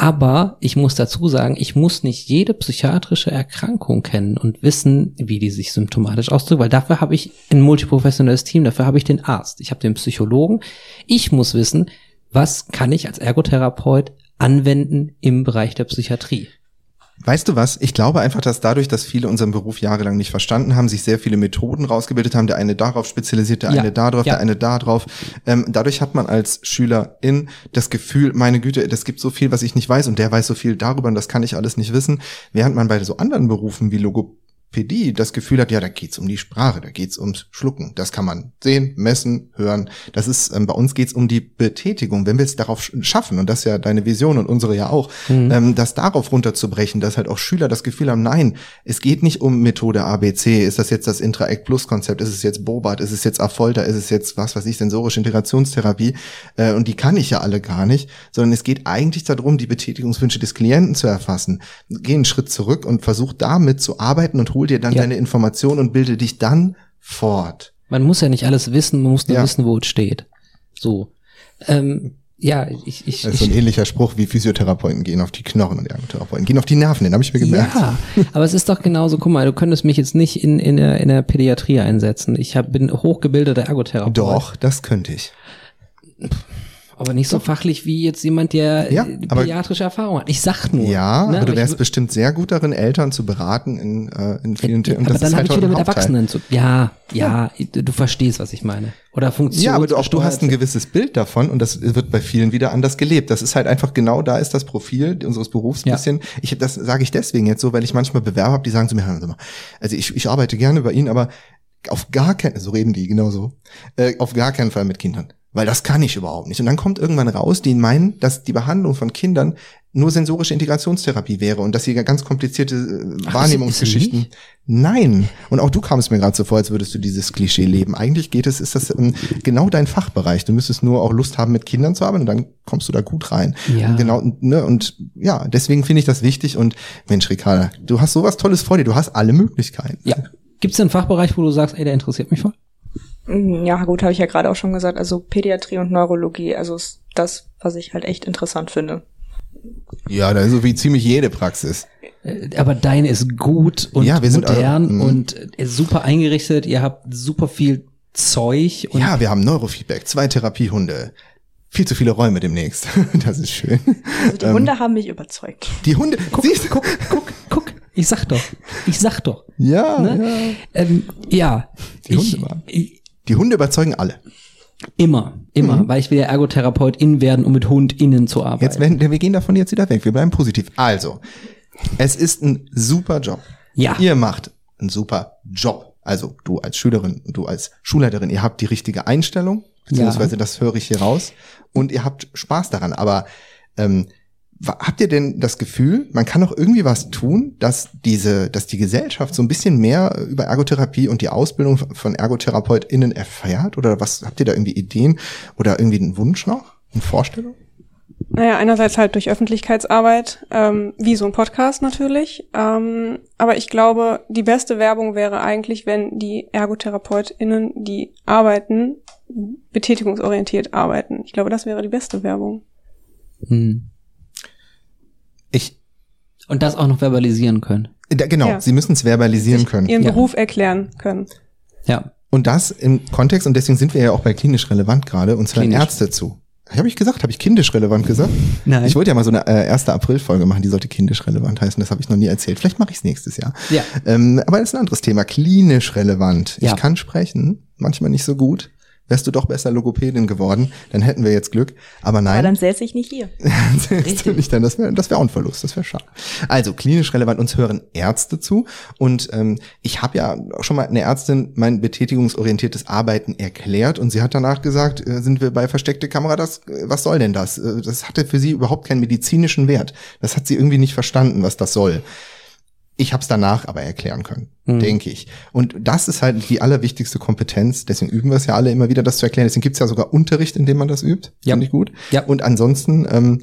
Aber ich muss dazu sagen, ich muss nicht jede psychiatrische Erkrankung kennen und wissen, wie die sich symptomatisch ausdrückt, weil dafür habe ich ein multiprofessionelles Team, dafür habe ich den Arzt, ich habe den Psychologen. Ich muss wissen, was kann ich als Ergotherapeut anwenden im Bereich der Psychiatrie. Weißt du was? Ich glaube einfach, dass dadurch, dass viele unseren Beruf jahrelang nicht verstanden haben, sich sehr viele Methoden rausgebildet haben, der eine darauf spezialisiert, der Ja, eine da drauf, ja. der eine da drauf. Ähm, dadurch hat man als Schülerin das Gefühl, meine Güte, das gibt so viel, was ich nicht weiß und der weiß so viel darüber und das kann ich alles nicht wissen. Während man bei so anderen Berufen wie Logopädie das Gefühl hat, ja, da geht's um die Sprache, da geht's ums Schlucken. Das kann man sehen, messen, hören. Das ist, ähm, bei uns geht's um die Betätigung. Wenn wir es darauf sch- schaffen, und das ist ja deine Vision und unsere ja auch, ähm, das darauf runterzubrechen, dass halt auch Schüler das Gefühl haben, nein, es geht nicht um Methode ABC. Ist das jetzt das Interact Plus Konzept? Ist es jetzt Bobat? Ist es jetzt Affolter? Ist es jetzt, was weiß ich, sensorische Integrationstherapie? Äh, und die kann ich ja alle gar nicht, sondern es geht eigentlich darum, die Betätigungswünsche des Klienten zu erfassen. Geh einen Schritt zurück und versuch damit zu arbeiten und hol dir dann Ja. deine Informationen und bilde dich dann fort. Man muss ja nicht alles wissen, man muss nur Ja. wissen, wo es steht. So. Ähm, ja, ich, ich, Das ist so ein ich ähnlicher Spruch wie Physiotherapeuten gehen auf die Knochen und Ergotherapeuten gehen auf die Nerven, den habe ich mir gemerkt. Ja, aber es ist doch genauso, guck mal, du könntest mich jetzt nicht in, in, der, in der Pädiatrie einsetzen. Ich hab, bin hochgebildeter Ergotherapeut. Doch, das könnte ich. Aber nicht so fachlich wie jetzt jemand, der Ja, äh, pädiatrische Erfahrung hat. Ich sag nur. Ja, ne, aber du ich- wärst bestimmt sehr gut darin, Eltern zu beraten in, äh, in vielen Themen. aber dann habe ich heute wieder mit Hauptteil. Erwachsenen zu. Ja, ja, du verstehst, was ich meine. Oder Funktion. Ja, aber du, auch du hast ein gewisses Bild davon und das wird bei vielen wieder anders gelebt. Das ist halt einfach genau da ist das Profil unseres Berufs ein Ja. bisschen. Ich das sage ich deswegen jetzt so, weil ich manchmal Bewerber habe, die sagen zu mir, also ich, ich arbeite gerne bei Ihnen, aber auf gar keinen, so reden die genauso, äh, auf gar keinen Fall mit Kindern. Weil das kann ich überhaupt nicht. Und dann kommt irgendwann raus, die meinen, dass die Behandlung von Kindern nur sensorische Integrationstherapie wäre und dass sie ganz komplizierte äh, Ach, Wahrnehmungsgeschichten. ist Nein. Und auch du kamst mir gerade so vor, als würdest du dieses Klischee leben. Eigentlich geht es, ist das ähm, genau dein Fachbereich. Du müsstest nur auch Lust haben, mit Kindern zu arbeiten und dann kommst du da gut rein. Ja. Genau, ne, und ja, deswegen finde ich das wichtig und Mensch, Ricarda, du hast sowas Tolles vor dir, du hast alle Möglichkeiten. Ja. Gibt es einen Fachbereich, wo du sagst, ey, der interessiert mich voll? Ja, gut, habe ich ja gerade auch schon gesagt. Also Pädiatrie und Neurologie, also ist das, was ich halt echt interessant finde. Ja, da ist so wie ziemlich jede Praxis. Äh, Aber deine ist gut und Ja, wir sind modern also- mhm. und äh, super eingerichtet. Ihr habt super viel Zeug und ja, wir haben Neurofeedback, zwei Therapiehunde. Viel zu viele Räume demnächst. Das ist schön. Also die Hunde haben mich überzeugt. Die Hunde, siehst du? guck, guck, guck. Ich sag doch. Ich sag doch. Ja, Ne? ja. Ähm, ja. Die ich, Hunde waren- ich, Die Hunde überzeugen alle. immer, immer, Mhm. weil ich will ja Ergotherapeutin werden, um mit HundInnen zu arbeiten. Jetzt werden, wir gehen davon jetzt wieder weg. Wir bleiben positiv. Also, es ist ein super Job. Ja. Ihr macht einen super Job. Also du als Schülerin, du als Schulleiterin, ihr habt die richtige Einstellung, beziehungsweise das höre ich hier raus, und ihr habt Spaß daran. Aber ähm, habt ihr denn das Gefühl, man kann noch irgendwie was tun, dass diese, dass die Gesellschaft so ein bisschen mehr über Ergotherapie und die Ausbildung von ErgotherapeutInnen erfährt? Oder was habt ihr da irgendwie Ideen oder irgendwie einen Wunsch noch? Eine Vorstellung? Naja, einerseits halt durch Öffentlichkeitsarbeit, ähm, wie so ein Podcast natürlich. Ähm, aber ich glaube, die beste Werbung wäre eigentlich, wenn die ErgotherapeutInnen, die arbeiten, betätigungsorientiert arbeiten. Ich glaube, das wäre die beste Werbung. Hm. Und das auch noch verbalisieren können. da, genau, Ja. sie müssen es verbalisieren können. Ihren Ja. Beruf erklären können. Ja. Und das im Kontext, und deswegen sind wir ja auch bei klinisch relevant gerade, und zwar. Ärzte zu. Habe ich gesagt? Habe ich kindisch relevant gesagt? Nein. Ich wollte ja mal so eine äh, 1. April-Folge machen, die sollte kindisch relevant heißen. Das habe ich noch nie erzählt. Vielleicht mache ich es nächstes Jahr. Ja. Ähm, aber das ist ein anderes Thema. Klinisch relevant. Ja. Ich kann sprechen, manchmal nicht so gut. Wärst du doch besser Logopädin geworden, dann hätten wir jetzt Glück. Aber Aber nein, dann säße ich nicht hier. Sägst du nicht dann, das wäre das wär auch ein Verlust, das wäre schade. Also klinisch relevant, uns hören Ärzte zu und ähm, ich habe ja schon mal eine Ärztin mein betätigungsorientiertes Arbeiten erklärt und sie hat danach gesagt, äh, sind wir bei versteckte Kamera, das, äh, was soll denn das? Äh, das hatte für sie überhaupt keinen medizinischen Wert. Das hat sie irgendwie nicht verstanden, was das soll. Ich habe es danach aber erklären können, Mhm. denke ich. Und das ist halt die allerwichtigste Kompetenz. Deswegen üben wir es ja alle immer wieder, das zu erklären. Deswegen gibt es ja sogar Unterricht, in dem man das übt. Ja. Finde ich gut. Ja. Und ansonsten ähm,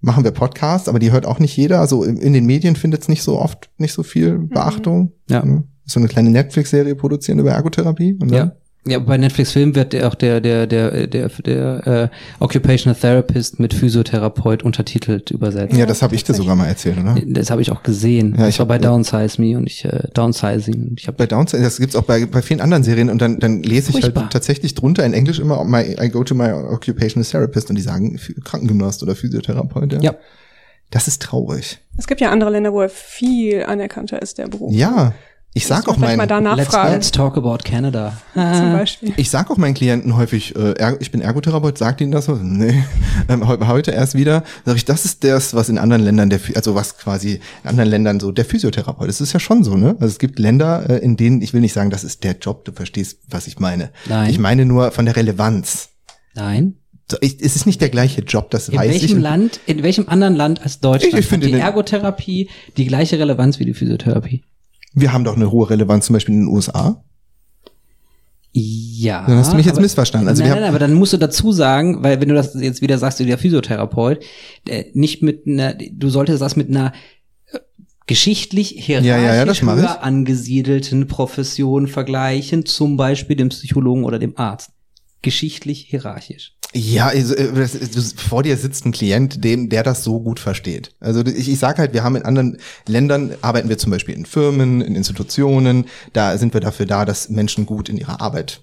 machen wir Podcasts, aber die hört auch nicht jeder. Also in den Medien findet es nicht so oft nicht so viel Beachtung. Ja. Ähm, So eine kleine Netflix-Serie produzieren über Ergotherapie. Und dann- Ja. Ja, bei Netflix Film wird der auch der der der der der äh, Occupational Therapist mit Physiotherapeut untertitelt übersetzt. ja, das habe ich dir sogar mal erzählt, oder? Das habe ich auch gesehen. Ja, ich ich war hab- bei Downsize Me und ich äh, Downsizing. und Ich habe Bei Downside, das gibt's auch bei, bei vielen anderen Serien und dann, dann lese ich Furchtbar. halt tatsächlich drunter in Englisch immer my, I go to my occupational therapist und die sagen Krankengymnast oder Physiotherapeut. Ja. Ja. Das ist traurig. Es gibt ja andere Länder, wo er viel anerkannter ist, der Beruf. Ja. Ich sag auch meinen, let's, let's talk about Canada. zum Beispiel. ich sag auch meinen Klienten häufig, äh, ich bin Ergotherapeut, sagt ihnen das so? Nee. Ähm, heu- heute erst wieder, sage ich, das ist das, was in anderen Ländern der, also was quasi in anderen Ländern so der Physiotherapeut. Das ist ja schon so, ne? Also es gibt Länder, äh, in denen, ich will nicht sagen, das ist der Job, du verstehst, was ich meine. Nein. Ich meine nur von der Relevanz. Nein. So, ich, es ist nicht der gleiche Job, das In weiß welchem ich. Land, in welchem anderen Land als Deutschland Ich- ich finde hat die Ergotherapie die gleiche Relevanz wie die Physiotherapie? Wir haben doch eine hohe Relevanz, zum Beispiel in den USA. Ja. Dann hast du mich jetzt aber- missverstanden. Also nein, nein, haben- aber dann musst du dazu sagen, weil wenn du das jetzt wieder sagst, du der Physiotherapeut, äh, nicht mit einer, du solltest das mit einer äh, geschichtlich hierarchisch Ja, ja, ja, höher angesiedelten Profession vergleichen, zum Beispiel dem Psychologen oder dem Arzt. Geschichtlich hierarchisch. Ja, also, äh, du- vor dir sitzt ein Klient, dem, der das so gut versteht. Also ich, ich sage halt, wir haben in anderen Ländern, arbeiten wir zum Beispiel in Firmen, in Institutionen, da sind wir dafür da, dass Menschen gut in ihrer Arbeit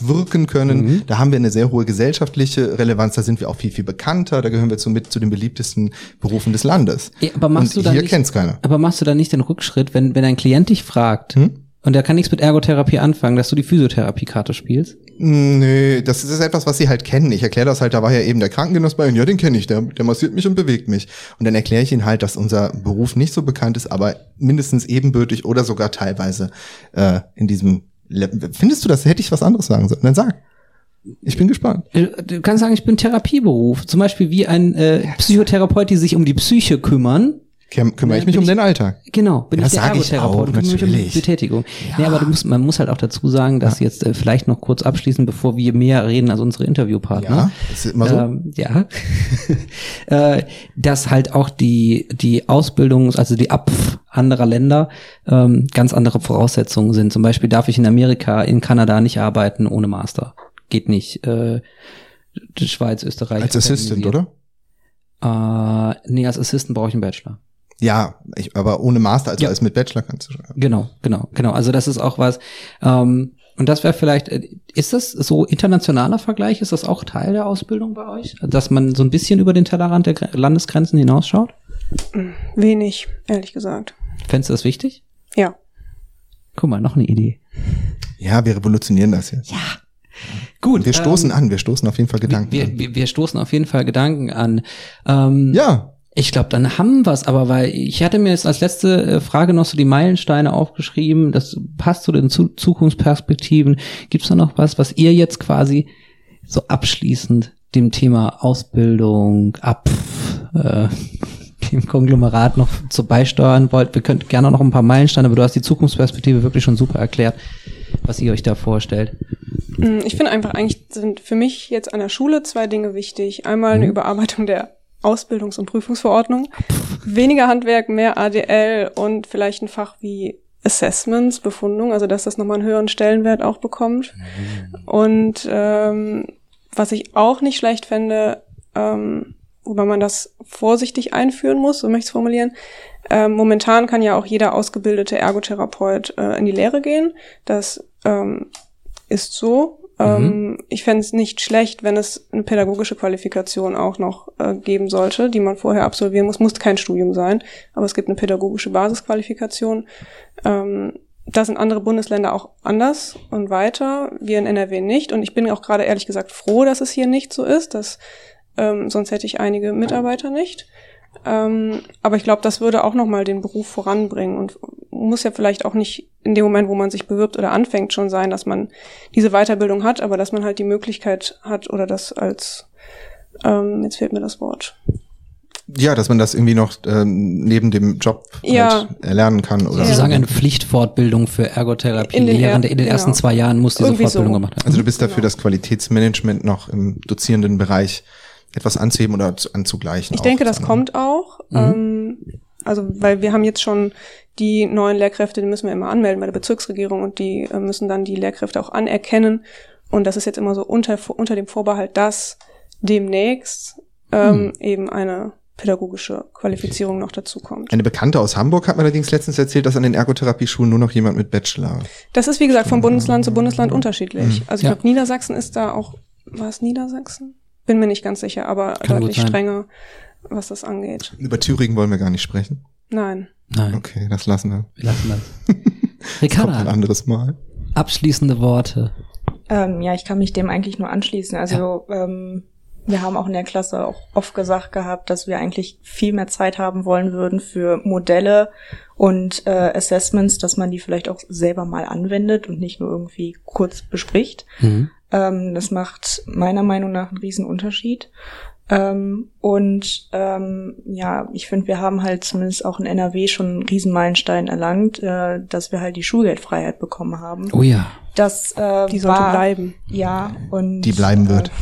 wirken können. Mhm. Da haben wir eine sehr hohe gesellschaftliche Relevanz, da sind wir auch viel, viel bekannter, da gehören wir zu, mit zu den beliebtesten Berufen des Landes. Ja, aber machst Und du dann hier nicht, kennt's keiner. Aber machst du dann nicht den Rückschritt, wenn, wenn ein Klient dich fragt, Hm? Und der kann nichts mit Ergotherapie anfangen, dass du die Physiotherapiekarte spielst? Nö, das ist etwas, was sie halt kennen. Ich erkläre das halt, da war ja eben der Krankengenuss bei und ja, den kenne ich, der, der massiert mich und bewegt mich. Und dann erkläre ich ihnen halt, dass unser Beruf nicht so bekannt ist, aber mindestens ebenbürtig oder sogar teilweise äh, in diesem Le Findest du das? Hätte ich was anderes sagen sollen? Dann sag. Ich bin gespannt. Äh, Du kannst sagen, ich bin Therapieberuf. Zum Beispiel wie ein äh, Psychotherapeut, die sich um die Psyche kümmern. Küm kümmere Ja, ich mich um ich- den Alltag. Genau, bin Ja, ich der ich Ergotherapeut auch, und kümmere mich um. Betätigung. Nee, aber du musst, man muss halt auch dazu sagen, dass jetzt äh, vielleicht noch kurz abschließen, bevor wir mehr reden als unsere Interviewpartner. Ja, ist immer so. Ähm, ja. äh, dass halt auch die, die Ausbildung, also die Ab anderer Länder ähm, ganz andere Voraussetzungen sind. Zum Beispiel darf ich in Amerika, in Kanada nicht arbeiten ohne Master. Geht nicht. Äh, Schweiz, Österreich. Als Assistant, oder? Äh, nee, als Assistant brauche ich einen Bachelor. Ja, ich, aber ohne Master, also Ja. als mit Bachelor kannst du schreiben. Genau, genau, genau. Also das ist auch was. Ähm, und das wäre vielleicht, äh, ist das so internationaler Vergleich? Ist das auch Teil der Ausbildung bei euch? Dass man so ein bisschen über den Tellerrand der Gre- Landesgrenzen hinausschaut? Wenig, ehrlich gesagt. Fändest du das wichtig? Ja. Guck mal, noch eine Idee. Ja, wir revolutionieren das jetzt. Ja. Gut. Wir stoßen ähm, an, wir stoßen auf jeden Fall Gedanken wir, an. wir, wir stoßen auf jeden Fall Gedanken an. Ähm, Ja, Ich glaube, dann haben wir's, aber weil ich hatte mir jetzt als letzte äh, Frage noch so die Meilensteine aufgeschrieben. Das passt zu den zu Zukunftsperspektiven. Gibt's da noch was, was ihr jetzt quasi so abschließend dem Thema Ausbildung ab äh, dem Konglomerat noch zu beisteuern wollt? Wir könnten gerne noch ein paar Meilensteine, aber du hast die Zukunftsperspektive wirklich schon super erklärt, was ihr euch da vorstellt. Mm, Ich finde einfach, eigentlich sind für mich jetzt an der Schule zwei Dinge wichtig. Einmal Mhm. eine Überarbeitung der Ausbildungs- und Prüfungsverordnung. Weniger Handwerk, mehr ADL und vielleicht ein Fach wie Assessments, Befundung, also dass das nochmal einen höheren Stellenwert auch bekommt. Und ähm, was ich auch nicht schlecht fände, ähm, wobei man das vorsichtig einführen muss, so möchte ich es formulieren. Ähm, momentan kann ja auch jeder ausgebildete Ergotherapeut äh, in die Lehre gehen. Das ähm, ist so. Ähm, ich fände es nicht schlecht, wenn es eine pädagogische Qualifikation auch noch äh, geben sollte, die man vorher absolvieren muss. Muss kein Studium sein, aber es gibt eine pädagogische Basisqualifikation. Ähm, da sind andere Bundesländer auch anders und weiter, wir in NRW nicht. Und ich bin auch gerade ehrlich gesagt froh, dass es hier nicht so ist, dass ähm, sonst hätte ich einige Mitarbeiter nicht. Ähm, aber ich glaube, das würde auch nochmal den Beruf voranbringen und muss ja vielleicht auch nicht in dem Moment, wo man sich bewirbt oder anfängt, schon sein, dass man diese Weiterbildung hat, aber dass man halt die Möglichkeit hat oder das als, ähm, jetzt fehlt mir das Wort. Ja, dass man das irgendwie noch ähm, neben dem Job Ja. halt erlernen kann oder. Sie so. sagen eine Pflichtfortbildung für Ergotherapie. In den er- Lehrende in den genau. ersten zwei Jahren muss diese Irgendwie Fortbildung so. gemacht werden. Also du bist dafür, das Qualitätsmanagement noch im dozierenden Bereich etwas anzuheben oder zu, anzugleichen. Ich denke, das kommt auch. Ähm, also, weil wir haben jetzt schon die neuen Lehrkräfte, die müssen wir immer anmelden bei der Bezirksregierung und die äh, müssen dann die Lehrkräfte auch anerkennen. Und das ist jetzt immer so unter, unter dem Vorbehalt, dass demnächst ähm, eben eine pädagogische Qualifizierung noch dazu kommt. Eine Bekannte aus Hamburg hat mir allerdings letztens erzählt, dass an den Ergotherapieschulen nur noch jemand mit Bachelor. Das ist, wie gesagt, von Bundesland zu Bundesland unterschiedlich. Also ich Ja. glaube, Niedersachsen ist da auch, war es Niedersachsen? Bin mir nicht ganz sicher, aber Kann deutlich strenger, was das angeht. Über Thüringen wollen wir gar nicht sprechen. Nein. Nein, Okay, das lassen wir. wir lassen das. Kommt ein Ricarda, anderes Mal. abschließende Worte. Ähm, ja, ich kann mich dem eigentlich nur anschließen. Also ähm, wir haben auch in der Klasse auch oft gesagt gehabt, dass wir eigentlich viel mehr Zeit haben wollen würden für Modelle und äh, Assessments, dass man die vielleicht auch selber mal anwendet und nicht nur irgendwie kurz bespricht. Mhm. Ähm, das macht meiner Meinung nach einen riesen Unterschied. Ähm, und ähm, ja, ich finde, wir haben halt zumindest auch in NRW schon einen riesen Meilenstein erlangt, äh, dass wir halt die Schulgeldfreiheit bekommen haben. Oh ja. Das äh, Die sollte war, bleiben. Ja, und Die bleiben wird. Äh,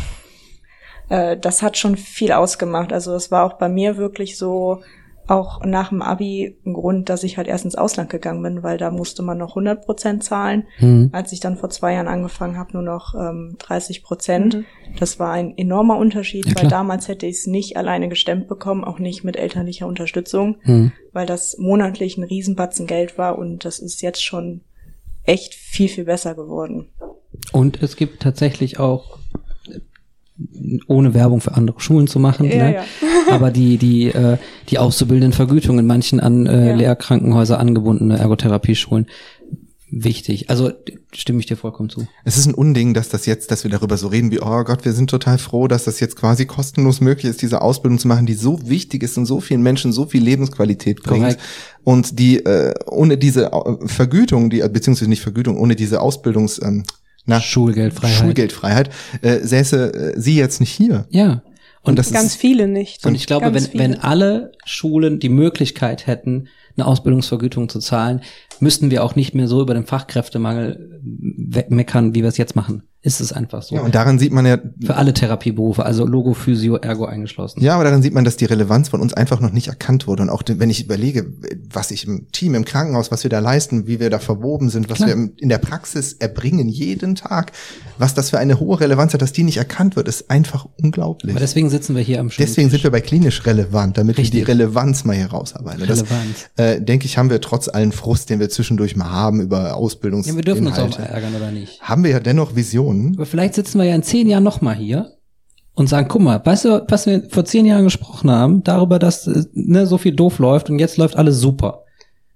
äh, das hat schon viel ausgemacht. Also es war auch bei mir wirklich so, auch nach dem Abi ein Grund, dass ich halt erst ins Ausland gegangen bin, weil da musste man noch 100 Prozent zahlen. Mhm. Als ich dann vor zwei Jahren angefangen habe, nur noch ähm, 30 Prozent. Mhm. Das war ein enormer Unterschied, Ja, weil damals hätte ich es nicht alleine gestemmt bekommen, auch nicht mit elterlicher Unterstützung, Mhm. weil das monatlich ein Riesenbatzen Geld war und das ist jetzt schon echt viel, viel besser geworden. Und es gibt tatsächlich auch, ohne Werbung für andere Schulen zu machen, Ja, ne? ja. aber die, die, äh, die auszubildenden Vergütungen in manchen an äh, Ja. Lehrkrankenhäuser angebundene Ergotherapieschulen wichtig. Also stimme ich dir vollkommen zu. Es ist ein Unding, dass das jetzt, dass wir darüber so reden, wie, oh Gott, wir sind total froh, dass das jetzt quasi kostenlos möglich ist, diese Ausbildung zu machen, die so wichtig ist und so vielen Menschen so viel Lebensqualität bringt. Korrekt. Und die äh, ohne diese Vergütung, die, beziehungsweise nicht Vergütung, ohne diese Ausbildungs, ähm, na, Schulgeldfreiheit. Schulgeldfreiheit, äh, säße äh, sie jetzt nicht hier. Ja. Und das Ganz ist, viele nicht. Und ich glaube, Ganz wenn, viele. wenn alle Schulen die Möglichkeit hätten, eine Ausbildungsvergütung zu zahlen, müssten wir auch nicht mehr so über den Fachkräftemangel wegmeckern, wie wir es jetzt machen. Ist es einfach so. ja, und daran sieht man ja, Für alle Therapieberufe, also Logo, Physio, Ergo eingeschlossen. Ja, aber daran sieht man, dass die Relevanz von uns einfach noch nicht erkannt wurde. Und auch wenn ich überlege, was ich im Team, im Krankenhaus, was wir da leisten, wie wir da verwoben sind, was Klar. wir in der Praxis erbringen, jeden Tag, was das für eine hohe Relevanz hat, dass die nicht erkannt wird, ist einfach unglaublich. Aber deswegen sitzen wir hier am Deswegen sind wir bei klinisch relevant, damit Richtig. wir die Relevanz mal hier rausarbeiten. Das, Relevant. Äh, denke ich, haben wir trotz allen Frust, den wir zwischendurch mal haben über Ausbildungs Ja, wir dürfen uns auch Inhalte, ärgern, oder nicht? haben wir ja dennoch Visionen. Aber vielleicht sitzen wir ja in zehn Jahren nochmal hier und sagen, guck mal, weißt du, was wir vor zehn Jahren gesprochen haben, darüber, dass äh, ne, so viel doof läuft und jetzt läuft alles super.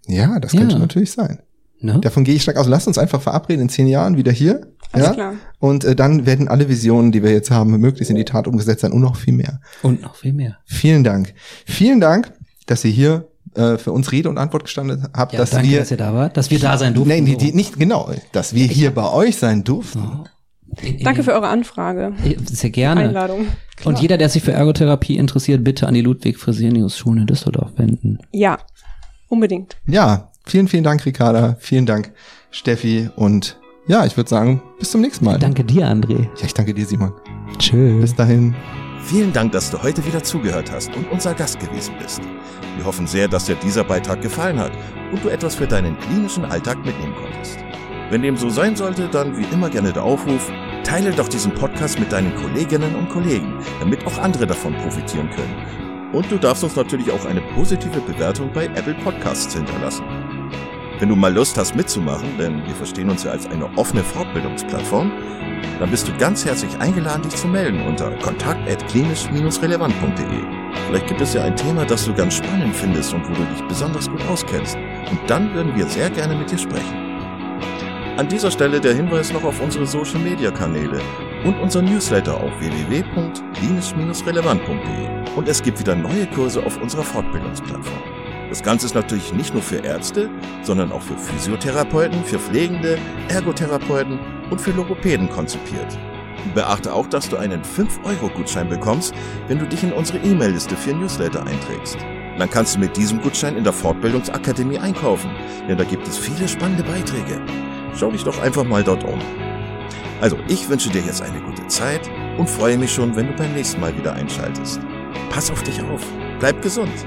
Ja, das Ja. könnte natürlich sein. Ne? Davon gehe ich stark aus. Lasst uns einfach verabreden in zehn Jahren wieder hier. Alles ja? klar. Und äh, dann werden alle Visionen, die wir jetzt haben, möglichst in die Tat umgesetzt sein und noch viel mehr. Und noch viel mehr. Vielen Dank. Vielen Dank, dass ihr hier äh, für uns Rede und Antwort gestanden habt, Ja, dass danke, wir dass ihr da wart, dass wir da sein durften. Nein, die, die, nicht genau, dass wir hier bei euch sein durften. In- Danke für eure Anfrage. Sehr gerne. Einladung. Und jeder, der sich für Ergotherapie interessiert, bitte an die Ludwig Fresenius Schule in Düsseldorf wenden. Ja, unbedingt. Ja, vielen, vielen Dank, Ricarda. Vielen Dank, Steffi. Und ja, ich würde sagen, bis zum nächsten Mal. Danke dir, André. Ja, ich danke dir, Simon. Tschüss. Bis dahin. Vielen Dank, dass du heute wieder zugehört hast und unser Gast gewesen bist. Wir hoffen sehr, dass dir dieser Beitrag gefallen hat und du etwas für deinen klinischen Alltag mitnehmen konntest. Wenn dem so sein sollte, dann wie immer gerne der Aufruf, teile doch diesen Podcast mit deinen Kolleginnen und Kollegen, damit auch andere davon profitieren können. Und du darfst uns natürlich auch eine positive Bewertung bei Apple Podcasts hinterlassen. Wenn du mal Lust hast mitzumachen, denn wir verstehen uns ja als eine offene Fortbildungsplattform, dann bist du ganz herzlich eingeladen, dich zu melden unter kontakt.klinisch-relevant.de. Vielleicht gibt es ja ein Thema, das du ganz spannend findest und wo du dich besonders gut auskennst. Und dann würden wir sehr gerne mit dir sprechen. An dieser Stelle der Hinweis noch auf unsere Social Media Kanäle und unser Newsletter auf www.klinisch-relevant.de. Und es gibt wieder neue Kurse auf unserer Fortbildungsplattform. Das Ganze ist natürlich nicht nur für Ärzte, sondern auch für Physiotherapeuten, für Pflegende, Ergotherapeuten und für Logopäden konzipiert. Beachte auch, dass du einen 5-Euro-Gutschein bekommst, wenn du dich in unsere E-Mail-Liste für Newsletter einträgst. Dann kannst du mit diesem Gutschein in der Fortbildungsakademie einkaufen, denn da gibt es viele spannende Beiträge. Schau dich doch einfach mal dort um. Also, ich wünsche dir jetzt eine gute Zeit und freue mich schon, wenn du beim nächsten Mal wieder einschaltest. Pass auf dich auf, bleib gesund.